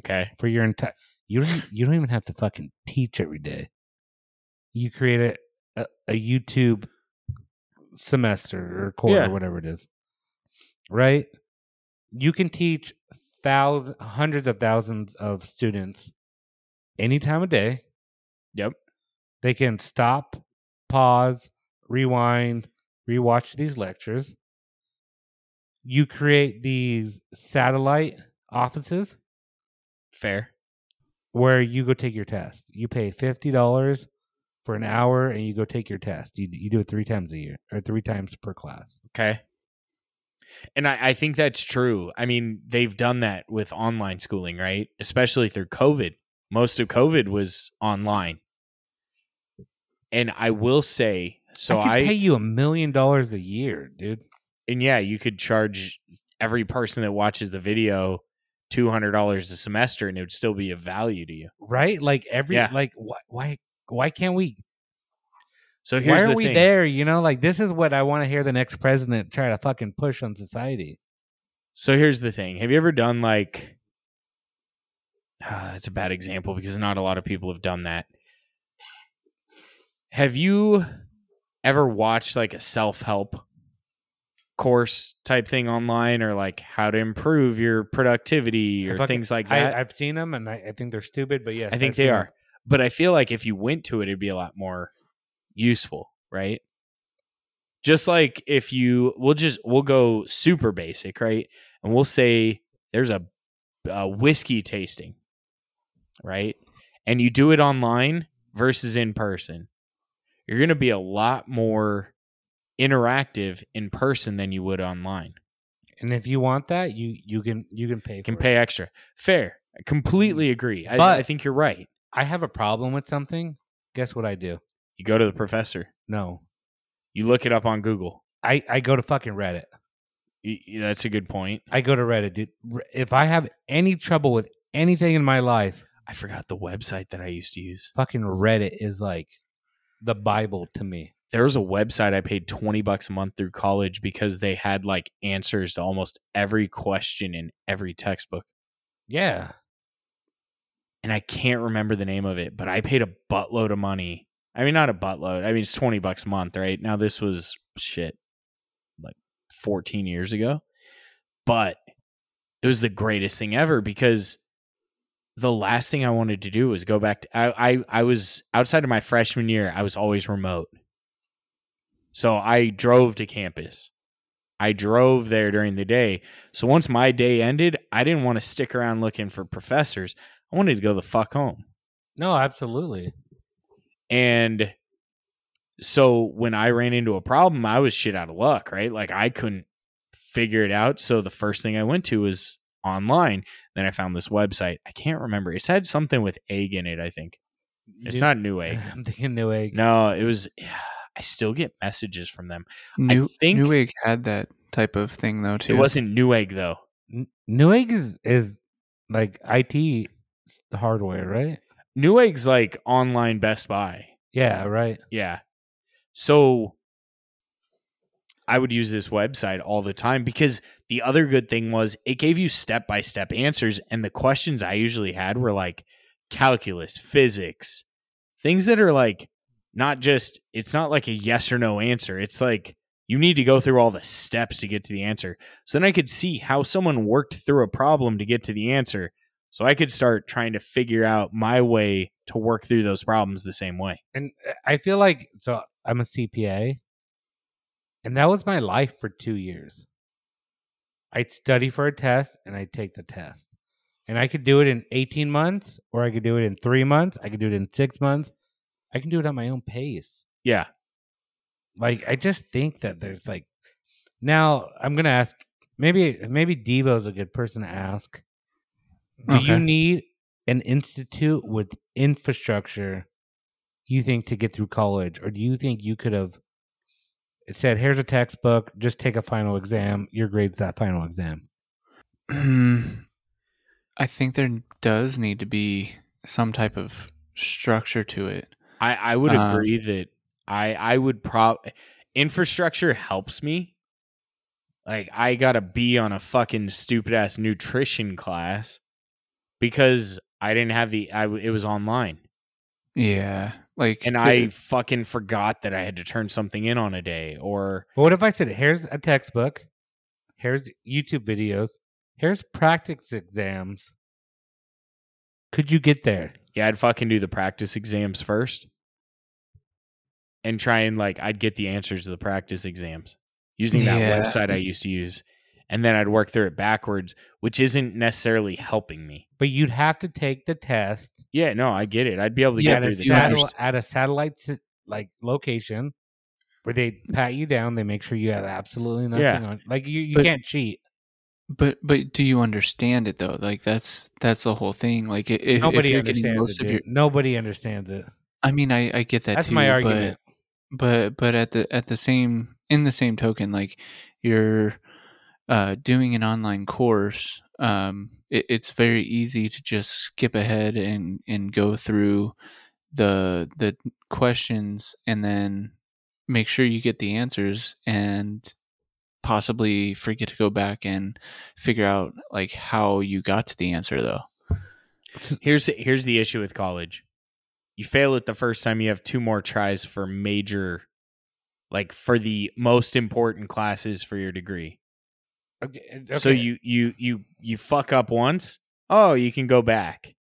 Okay. for your entire you don't you don't even have to fucking teach every day. You create a a, a YouTube semester or quarter Yeah. or whatever it is. Right? You can teach thousands hundreds of thousands of students any time of day. Yep. They can stop, pause, rewind, rewatch these lectures. You create these satellite offices Fair. where you go take your test. You pay fifty dollars for an hour, and you go take your test. You you do it three times a year or three times per class. Okay. And I, I think that's true. I mean, they've done that with online schooling, right? Especially through COVID. Most of COVID was online. And I will say, so I could I, pay you a million dollars a year, dude. and yeah, you could charge every person that watches the video two hundred dollars a semester, and it would still be of value to you. Right? Like every Yeah. like why why why can't we? So here's why aren't we thing. there? You know, like this is what I want to hear the next president try to fucking push on society. So here's the thing. Have you ever done like Ah, that's a bad example because not a lot of people have done that. Have you ever watched like a self-help course type thing online or like how to improve your productivity or things like that? I've seen them, and I, I think they're stupid. But yes, I think I've they are. But I feel like if you went to it, it'd be a lot more useful, right? Just like if you, we'll just, we'll go super basic, right? And we'll say there's a, a whiskey tasting, right? And you do it online versus in person. you're going to be a lot more interactive in person than you would online. And if you want that, you you can you can pay. Can for it. pay extra. Fair. I completely mm. agree. I, I think you're right. I have a problem with something. Guess what I do? You go to the professor. No, You look it up on Google. I I go to fucking Reddit. Y- That's a good point. I go to Reddit, dude. If I have any trouble with anything in my life, I forgot the website that I used to use. fucking Reddit is like the Bible to me. There was a website I paid 20 bucks a month through college because they had like answers to almost every question in every textbook. Yeah. And I can't remember the name of it, but I paid a buttload of money. I mean, not a buttload. I mean, it's 20 bucks a month, right? Now, this was shit like 14 years ago, but it was the greatest thing ever because the last thing I wanted to do was go back to, I, I, I was outside of my freshman year, I was always remote. So I drove to campus. I drove there during the day. So once my day ended, I didn't want to stick around looking for professors. I wanted to go the fuck home. No, absolutely. And so when I ran into a problem, I was shit out of luck, right? Like I couldn't figure it out. So the first thing I went to was online. Then I found this website. I can't remember. It had something with egg in it, I think. It's Dude, not Newegg. I'm thinking Newegg. No, it was I still get messages from them. New think- Newegg had that type of thing though too. It wasn't Newegg though. N- Newegg is is like IT hardware, right? Newegg's like online Best Buy. Yeah, right. Yeah. So I would use this website all the time because the other good thing was it gave you step by step answers. And the questions I usually had were like calculus, physics, things that are like not just, it's not like a yes or no answer. It's like you need to go through all the steps to get to the answer. So then I could see how someone worked through a problem to get to the answer. So I could start trying to figure out my way to work through those problems the same way. And uh, I feel like so I'm a CPA, and that was my life for two years. I'd study for a test and I'd take the test. And I could do it in 18 months, or I could do it in three months. I could do it in six months. I can do it at my own pace. Yeah. Like I just think that there's like now I'm gonna ask maybe maybe Devo's a good person to ask. Do you need an institute with infrastructure you think to get through college, or do you think you could have it said, "Here's a textbook, just take a final exam. Your grade's that final exam." I think there does need to be some type of structure to it. I, I would Um, agree that I I would prob infrastructure helps me. Like I got a B on a fucking stupid ass nutrition class because I didn't have the I it was online Yeah, like and I fucking forgot that I had to turn something in on a day or what if I said, "Here's a textbook, here's YouTube videos, here's practice exams." Could you get there? yeah I'd fucking do the practice exams first and try and like I'd get the answers to the practice exams using that Yeah. website I used to use and then I'd work through it backwards which isn't necessarily helping me. But you'd have to take the test Yeah, no, I get it. I'd be able to Yeah, get through the you satel- test. at a satellite like location where they pat you down. They make sure you have absolutely nothing Yeah. on. Like you, you But- can't cheat. But but do you understand it though? Like that's that's the whole thing. Like i- if, if Nobody you're getting understands most it. of your. Nobody understands it. I mean, I I get that That's too. my but- argument. but but at the at the same in the same token like you're uh doing an online course um it, it's very easy to just skip ahead and and go through the the questions and then make sure you get the answers and possibly forget to go back and figure out like how you got to the answer though Here's here's the issue with college. You fail it the first time, you have two more tries for major like for the most important classes for your degree. Okay, So you you you you fuck up once, oh, you can go back.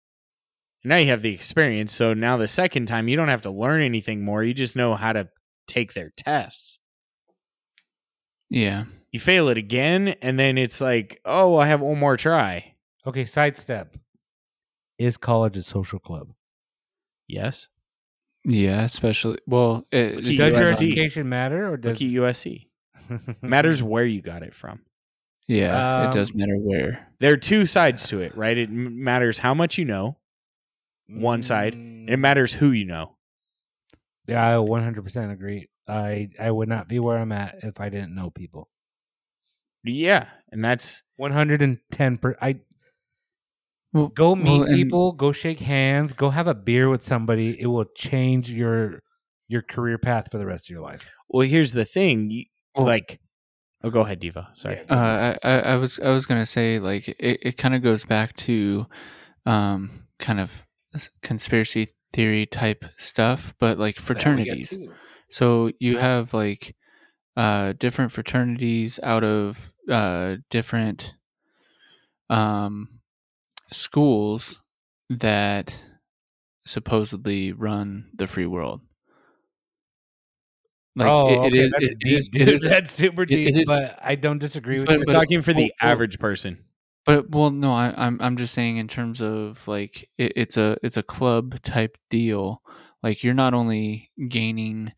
Now you have the experience. So now the second time you don't have to learn anything more. You just know how to take their tests. yeah You fail it again and then it's like, "Oh, I have one more try." okay. Sidestep. Is college a social club? Yes. Yeah, especially well, it, Look it at Does your USC. depends on- education matter or Look does at USC. Matters where you got it from. Yeah, it does Um, matter where. There are two sides to it, right? It m- matters how much you know. one side, It Mm, matters who you know. Yeah, I 100% agree. I I would not be where I'm at if I didn't know people. Yeah, and that's 110 per I Well, go meet well, and- people, go shake hands, go have a beer with somebody. It will change your your career path for the rest of your life. well. Here's the thing, you, Well- like, oh, go ahead, Devo. Sorry. Uh, I, I I was I was gonna say like it, it kind of goes back to, um, kind of conspiracy theory type stuff, but like fraternities. So you have like uh different fraternities out of uh different um schools that supposedly run the free world. Like oh, it- it okay, is- that's it- it deep, is- it is- that's super it- deep, it is- but I don't disagree with but- you. We're but- talking for the well, well- average person. But well, no, I, I'm I'm just saying in terms of like it, it's a it's a club type deal. Like you're not only gaining,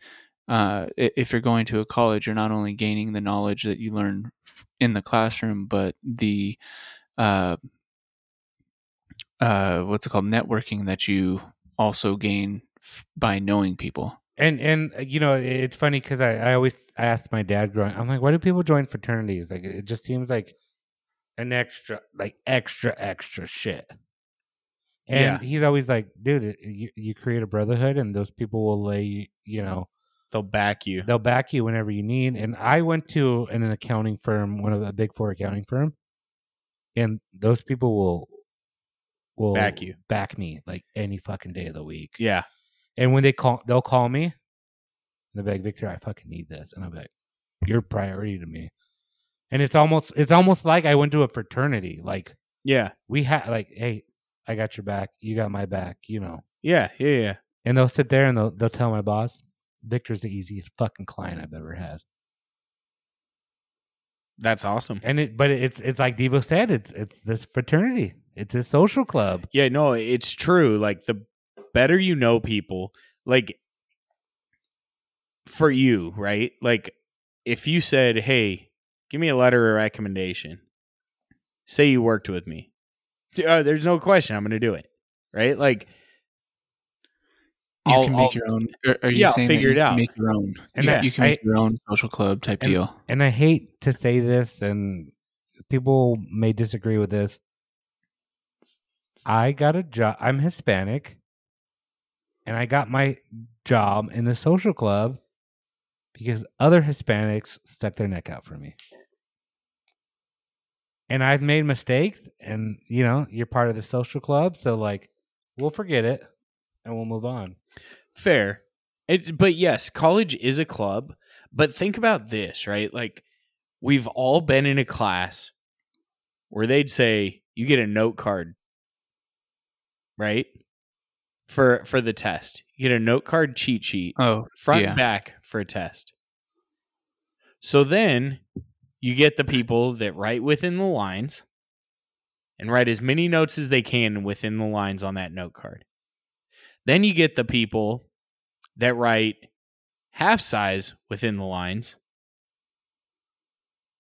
uh, if you're going to a college, you're not only gaining the knowledge that you learn in the classroom, but the, uh, uh, what's it called, networking that you also gain f- by knowing people. And and uh, you know it's funny because I, I always asked my dad growing. I'm like, why do people join fraternities? Like it just seems like an extra, like extra, extra shit. And Yeah. he's always like, dude, you, you create a brotherhood, and those people will lay, you know, They'll back you. they'll back you whenever you need. And I went to an, an accounting firm, one of the big four accounting firm, and those people will will Back you. back me like any fucking day of the week. Yeah. And when they call, they'll call me. And they'll be like, Victor, I fucking need this. And I'll be like, you're priority to me. And it's almost, it's almost like I went to a fraternity. Like Yeah. we had, like, hey, I got your back. You got my back. You know. Yeah. Yeah. Yeah. And they'll sit there and they'll they'll tell my boss, Victor's the easiest fucking client I've ever had. That's awesome. And it, but it's it's like Devo said, it's it's this fraternity. It's a social club. Yeah, no, it's true. Like the better you know people, like for you, right? Like if you said, "Hey, give me a letter of recommendation," say you worked with me, uh, there's no question I'm going to do it, right? Like You I'll- can I'll- make your own. Are, you Yeah, I'll saying figure it can out. Make your own. And yeah, I- you can I- make your own social club type And- deal. And I hate to say this, and people may disagree with this. I got a job. I'm Hispanic, and I got my job in the social club because other Hispanics stuck their neck out for me. And I've made mistakes, and you know, you're part of the social club, so like, we'll forget it and we'll move on. Fair. It, but yes, college is a club. But think about this, right? Like we've all been in a class where they'd say you get a note card, right? For for the test, you get a note card cheat sheet, Oh, front yeah. and back for a test. So then you get the people that write within the lines and write as many notes as they can within the lines on that note card. Then you get the people that write half size within the lines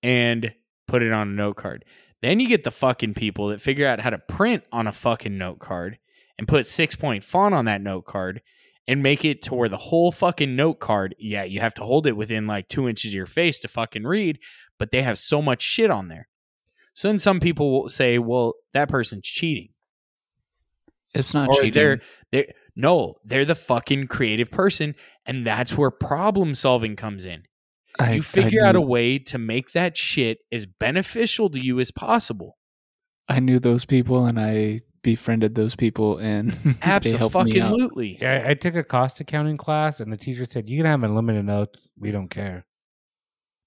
and put it on a note card. Then you get the fucking people that figure out how to print on a fucking note card and put six point font on that note card and make it to where the whole fucking note card, yeah, you have to hold it within like two inches of your face to fucking read, but they have so much shit on there. So then some people will say, well, that person's cheating. It's not Or cheating. they're they're no, they're the fucking creative person, and that's where problem solving comes in. I, You figure out a way to make that shit as beneficial to you as possible. I knew those people, and I befriended those people, and they helped me out. Absolutely. Yeah, I I took a cost accounting class, and the teacher said, "You can have unlimited notes. We don't care."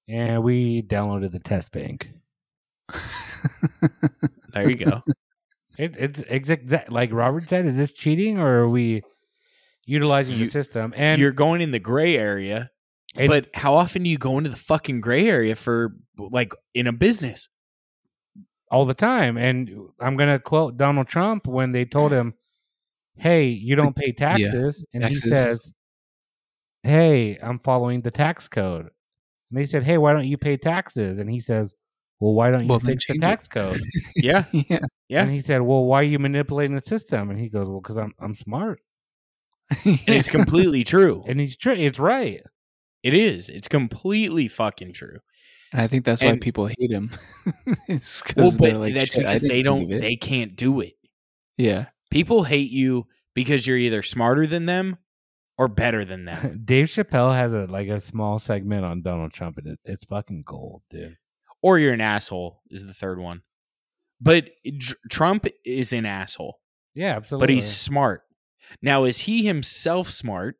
And we downloaded the test bank. There you go. It, it's exact like Robert said. Is this cheating, or are we utilizing You- the system? And You're going in the gray area, and- but how often do you go into the fucking gray area for like in a business? All the time. And I'm gonna quote Donald Trump when they told him, "Hey, you don't pay taxes," and taxes. he says, "Hey, I'm following the tax code." And they said, "Hey, why don't you pay taxes?" And he says, "Well, why don't you Well, fix the change it." tax code?" Yeah. yeah. Yeah. And he said, "Well, why are you manipulating the system?" And he goes, "Well, because I'm I'm smart." It's completely true. And he's true. It's right. It is. It's completely fucking true. And I think that's why people hate him. It's 'cause Well, they're but like, that's because they don't they can't do it. yeah. People hate you because you're either smarter than them or better than them. Dave Chappelle has a like a small segment on Donald Trump, and it, it's fucking gold, dude. or you're an asshole is the third one. But Tr- Trump is an asshole, Yeah, absolutely. but he's smart. Now is he himself smart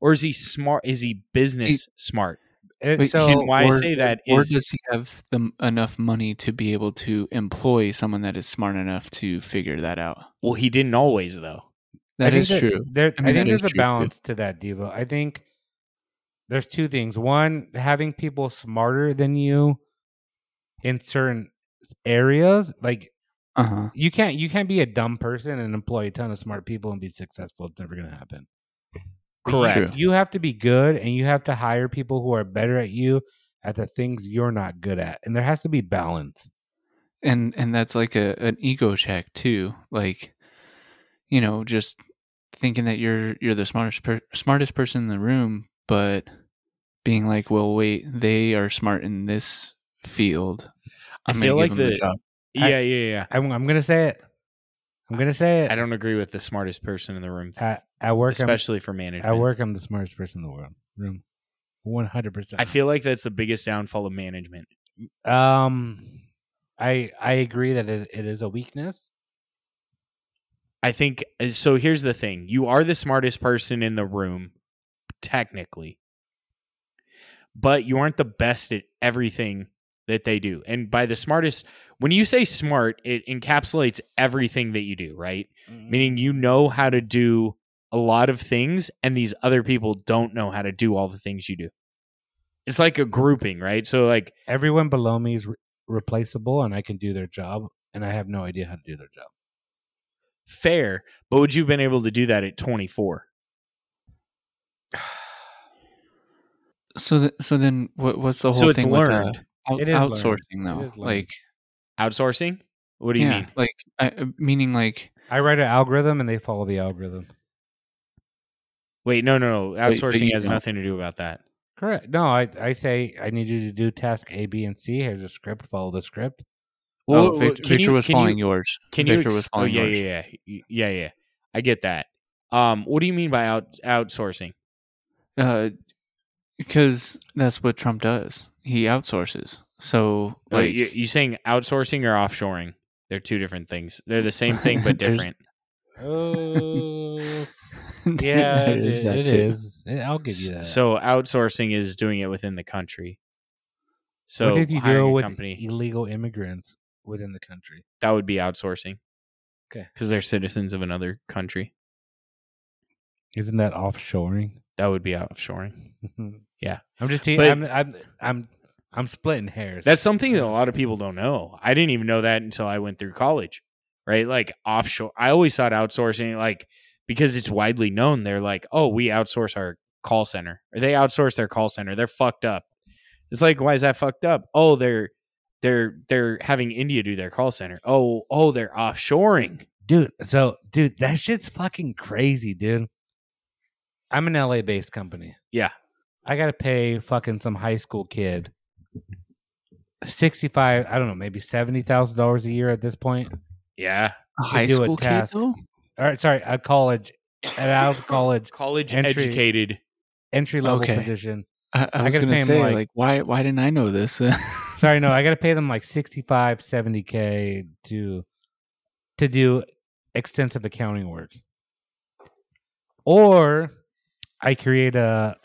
or is he smart is he business smart? Wait, so why I say that or is- does he have the enough money to be able to employ someone that is smart enough to figure that out? Well, he didn't always though. That is think true. There, I I, think there's a true, too. balance to that, Devo. I think there's two things. One, having people smarter than you in certain areas, like Uh huh. you can't you can't be a dumb person and employ a ton of smart people and be successful. It's never gonna happen. Correct. You have to be good and you have to hire people who are better at you at the things you're not good at. And there has to be balance. And and that's like a an ego check too. Like, you know, just thinking that you're you're the smartest per- smartest person in the room, but being like, well, wait, they are smart in this field. I I'm feel like the- job. I- Yeah, yeah, yeah. I'm, I'm gonna say it. I'm gonna say it. I don't agree with the smartest person in the room, At, at work, I'm, especially for management. at work, I'm the smartest person in the world. Room, one hundred percent. I feel like that's the biggest downfall of management. Um, I I agree that it, it is a weakness. I think uh, so. Here's the thing: you are the smartest person in the room, technically, but you aren't the best at everything that they do. And by the smartest, when you say smart, it encapsulates everything that you do, right? Meaning you know how to do a lot of things, and these other people don't know how to do all the things you do. It's like a grouping, right? So, like, everyone below me is re- replaceable, and I can do their job, and I have no idea how to do their job. fair, but would you have been able to do that at 24? So th- so then what what's the whole So it's thing learned. with uh, out- It is outsourcing It though? is. Like Outsourcing? What do you yeah, mean? like I, meaning like I write an algorithm, and they follow the algorithm. Wait, no, no, no. Outsourcing you has don't. nothing to do about that. Correct. No, I I say I need you to do task A, B, and C. Here's a script. Follow the script. oh, Well, Victor, can Victor you- was can following you- yours. Can you? Ex- was oh, following yeah, yours. yeah, yeah, yeah, yeah. I get that. Um, what do you mean by out outsourcing? Uh, because that's what Trump does. He outsources. So Like, like you, you saying outsourcing or offshoring? They're two different things. They're the same thing but different. Oh, yeah, it is is. that It too. is. Eh, I'll give you that. So outsourcing is doing it within the country. So what if you deal with company illegal immigrants within the country? that would be outsourcing Okay, because they're citizens of another country. isn't that offshoring? That would be offshoring. Yeah. I'm just. Te- But- I'm. I'm. I'm. I'm splitting hairs. That's something that a lot of people don't know. I didn't even know that until I went through college, right? Like offshore. I always thought outsourcing, like, because it's widely known, they're like, oh, we outsource our call center, or they outsource their call center. They're fucked up. It's like, why is that fucked up? Oh, they're they're they're having India do their call center. Oh, oh, they're offshoring. dude. So, dude, that shit's fucking crazy, dude. I'm an LA based company. Yeah. I gotta pay fucking some high school kid sixty five. I don't know, maybe seventy thousand dollars a year at this point. Yeah, a high do a school kid though. All right, sorry, a college, an out of college college Entry- educated. entry level Okay. position. I, I I was gonna pay say like- like, why why didn't I know this? Sorry, no, I gotta pay them like 65, 70 k to to do extensive accounting work, or I create a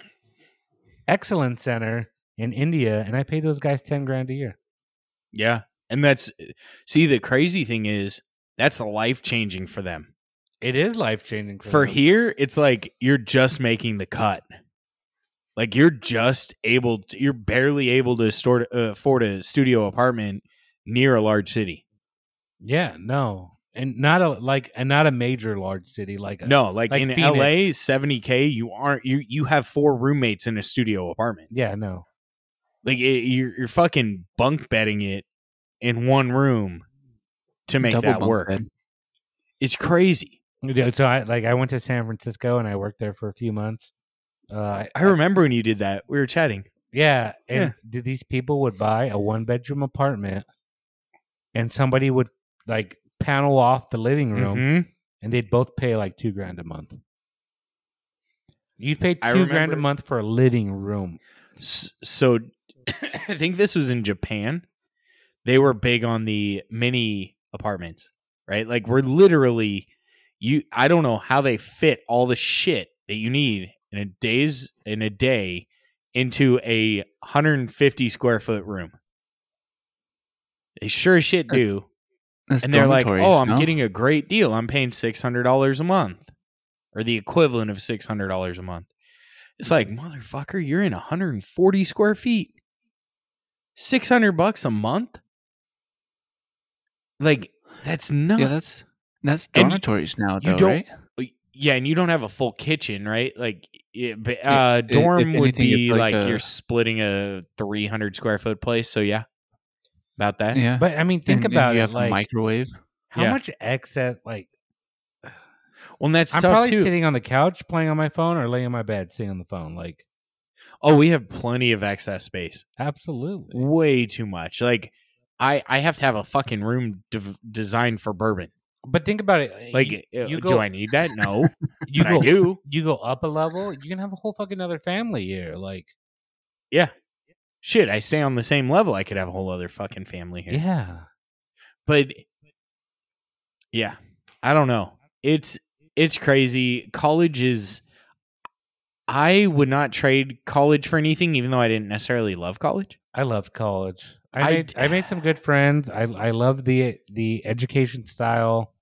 excellence center in India and I pay those guys ten grand a year. Yeah, and that's see the crazy thing is that's life changing for them. It is life changing for them. here it's like you're just making the cut like you're just able to, you're barely able to store, uh, afford a studio apartment near a large city Yeah, no, and not a like and not a major large city like a, No, like, like in Phoenix. LA, 70k, you aren't you you have four roommates in a studio apartment. yeah no Like it, you're you're fucking bunk bedding it in one room to make Double that work. bed. It's crazy. Yeah, so I like I went to San Francisco and I worked there for a few months. Uh, I, I remember when you did that. We were chatting. yeah, and Yeah. did these people would buy a one bedroom apartment, and somebody would like panel off the living room, Mhm. and they'd both pay like two grand a month. You'd pay two grand a month for a living room. So I think this was in Japan. They were big on the mini apartments, right? Like we're literally you I don't know how they fit all the shit that you need in a days in a day into a 150 square foot room. They sure as shit do. That's and they're like, "Oh, I'm no? getting a great deal. I'm paying $600 a month or the equivalent of $600 a month." It's like, "Motherfucker, you're in 140 square feet. 600 bucks a month?" Like that's nuts. Yeah, that's that's And y- dormitories now, you though, don't- right? yeah, and you don't have a full kitchen, right? Like, it, but, uh, i- dorm if would anything, be like, like a- you're splitting a 300 square foot place. So yeah, about that. Yeah, But I mean, think And- and about you it. have Like, microwave. how Yeah. much excess? Like, Well, and that's I'm tough probably too. sitting on the couch playing on my phone or laying on my bed sitting on the phone. Like, oh, we have plenty of excess space. absolutely. Way too much. Like, I I have to have a fucking room dev designed for bourbon. But think about it. Like, you, uh, you do go- I need that? No, you go I do. you go up a level, you can have a whole fucking other family here. Like, Yeah. Shit, I stay on the same level. I could have a whole other fucking family here. yeah. but yeah i don't know it's it's crazy college is i would not trade college for anything even though i didn't necessarily love college I loved college. I, I made d- I made some good friends. I I love the the education style.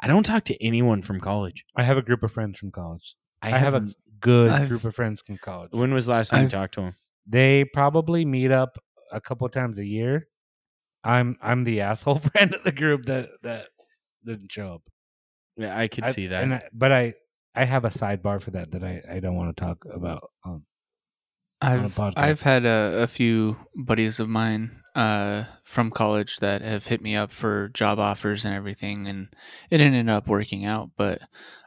i don't talk to anyone from college I have a group of friends from college. i, I, have, have, a good I've- group of friends from college. when was the last time you I've- talked to them? they probably meet up a couple times a year. I'm I'm the asshole friend of the group that that didn't show up. yeah i could I- see that and I, but I I have a sidebar for that that I I don't want to talk about. Um, on a I've podcast. I've had a, a few buddies of mine uh, from college that have hit me up for job offers and everything, and it ended up working out. But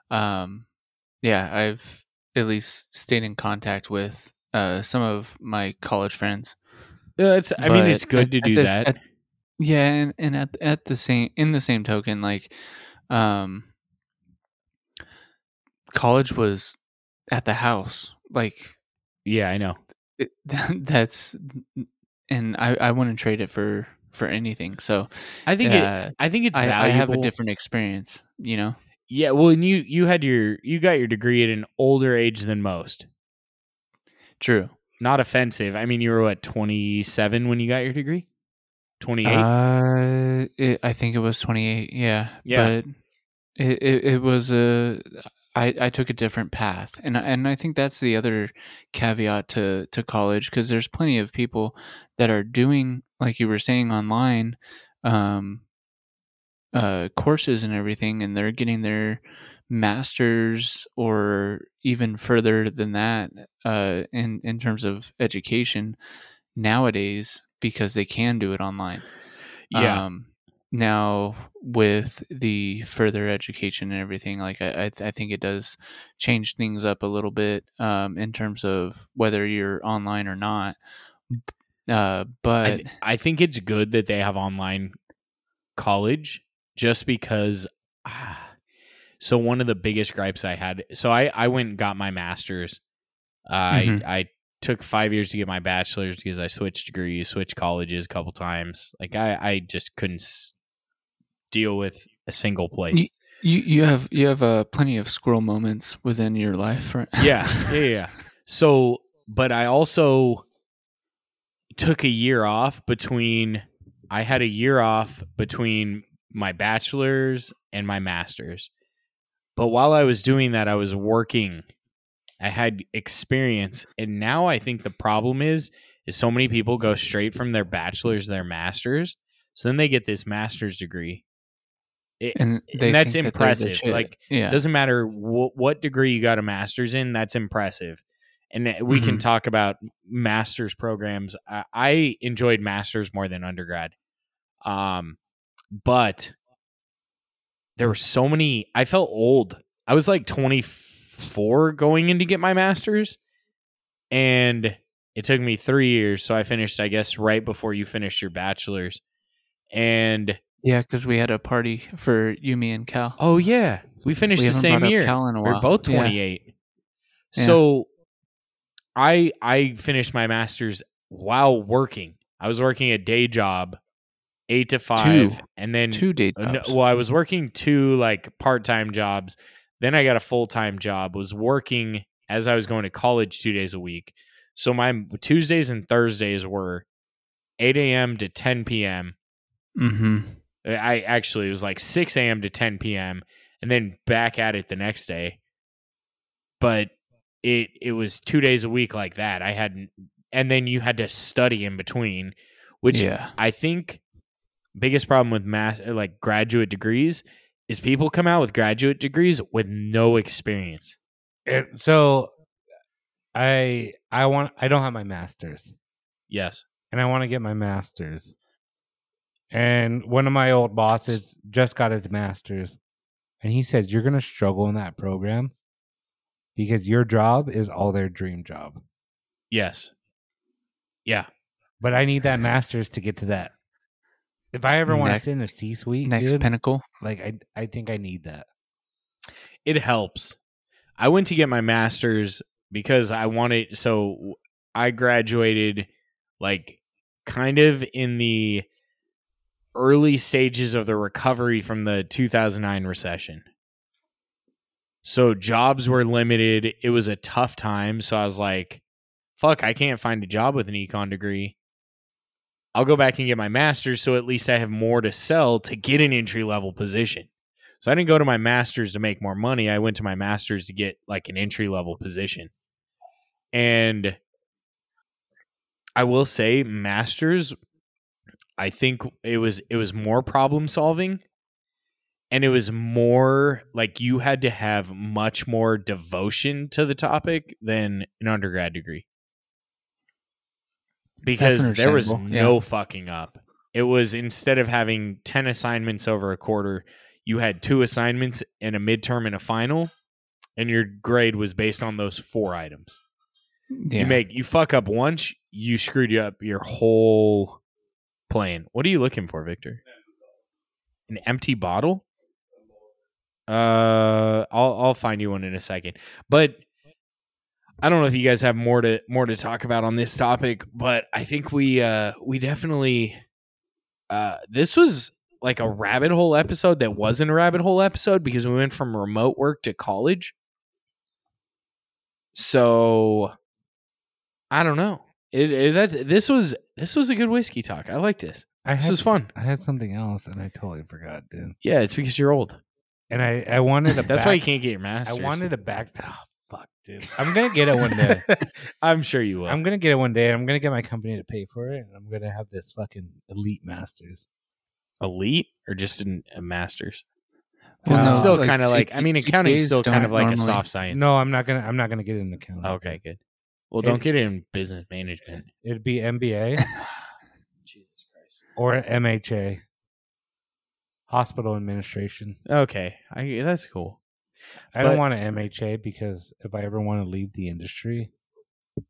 um, yeah, I've at least stayed in contact with uh, some of my college friends. Uh, it's i mean it's good at- to do this- that at- yeah, and, and at at the same in the same token, like um, college was at the house, like yeah i know. it, that's and I, I wouldn't trade it for for anything so i think it uh, i think it's I, valuable I have a different experience you know? Yeah well and you you had your you got your degree at an older age than most. True. Not offensive i mean you were what 27 when you got your degree? 28 uh it, i think it was 28 yeah Yeah. but it, it, it was a I, I took a different path and I- and I think that's the other caveat to to college because there's plenty of people that are doing like you were saying online um uh courses and everything and they're getting their masters or even further than that uh in in terms of education nowadays because they can do it online. Yeah. Um, now with the further education and everything, like I, I, I think it does change things up a little bit um, in terms of whether you're online or not. Uh, I, but th- I think it's good that they have online college just because ah, so one of the biggest gripes i had so i i went and got my master's Mhm. i i took five years to get my bachelor's because i switched degrees switched colleges a couple times like i i just couldn't deal with a single place Ye- you you have you have uh, plenty of squirrel moments within your life, right? yeah, yeah, yeah. So, but I also took a year off between. I had a year off between my bachelor's and my master's. But while I was doing that, I was working. I had experience, and now I think the problem is is so many people go straight from their bachelor's to their master's. So then they get this master's degree, It, and they and that's think that impressive. Like, yeah, doesn't matter wh- what degree you got a master's in, that's impressive. And we can Mhm. talk about master's programs. I, I enjoyed masters more than undergrad. Um, but there were so many. I felt old. I was like 24 going in to get my master's, and it took me three years. So I finished, I guess, right before you finished your bachelor's. And yeah, because we had a party for you, me, and Cal. oh yeah, we finished we the same year. Cal in a while. We are both 28. Yeah. So I I finished my masters while working. I was working a day job, eight to five, Two. and then Two day uh, no- well, I was working two like part time jobs. Then I got a full time job. Was working as I was going to college two days a week. So my Tuesdays and Thursdays were eight a.m. to ten p.m. mm-hmm. I actually it was like six a.m. to ten p.m. and then back at it the next day. But it it was two days a week like that. I had and then you had to study in between, which yeah, I think biggest problem with math uh, like graduate degrees is people come out with graduate degrees with no experience. It- so I I want I don't have my masters Yes. and I want to get my masters. And one of my old bosses just got his masters and he says you're going to struggle in that program because your job is all their dream job. Yes. Yeah. But I need that masters to get to that. If I ever want to Next- sit in a C suite, next dude, pinnacle. like I I think I need that. it helps. I went to get my master's because I wanted so I graduated like kind of in the early stages of the recovery from the 2009 recession. So jobs were limited. It was a tough time, so I was like, fuck, I can't find a job with an econ degree. I'll go back and get my master's so at least I have more to sell to get an entry level position. So I didn't go to my master's to make more money. I went to my master's to get like an entry level position. And I will say masters I think it was it was more problem solving and it was more like you had to have much more devotion to the topic than an undergrad degree. Because there was yeah. no fucking up. It was instead of having 10 assignments over a quarter, you had two assignments and a midterm and a final, and your grade was based on those four items. Yeah. You make you fuck up once, you screwed you up your whole plan. What are you looking for, Victor? An empty bottle? Uh, I'll I'll find you one in a second. But I don't know if you guys have more to more to talk about on this topic, but I think we uh we definitely uh this was like a rabbit hole episode that wasn't a rabbit hole episode because we went from remote work to college. So I don't know. It, it that this was this was a good whiskey talk. I like this. I This had was fun. I had something else and I totally forgot, dude. Yeah, it's because you're old. And I I wanted to That's back, why you can't get your master's. I wanted to back oh, fuck, dude. I'm going to get it one day. I'm sure you will. I'm gonna get it one day. and I'm gonna get my company to pay for it, and I'm gonna have this fucking elite masters. elite or just in a master's. Well, Because it's still kind of like I mean, accounting is still kind of like a soft science. No, I'm not gonna. I'm not gonna get it in accounting. Okay, good. Well, don't get it in business management. It'd be MBA Jesus Christ. or MHA, hospital administration. Okay, I that's cool. I But- don't want an MHA because if I ever want to leave the industry,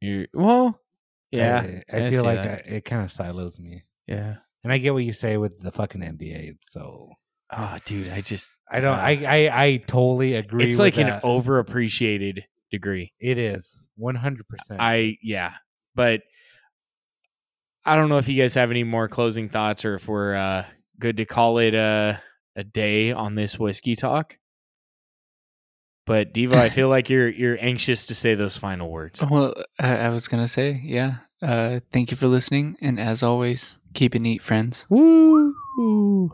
You're well, yeah. I, I I feel like. I, it kind of silos me. yeah. And I get what you say with the fucking MBA. So Oh, dude, I just I don't. uh, I I, I totally agree. It's like an overappreciated degree. It is one hundred percent. I yeah, but I don't know if you guys have any more closing thoughts or if we're uh, good to call it a a day on this whiskey talk. But Devo, I feel like you're you're anxious to say those final words. Well, I, I was gonna say, yeah. Uh, thank you for listening, and as always, keep it neat, friends. Woo!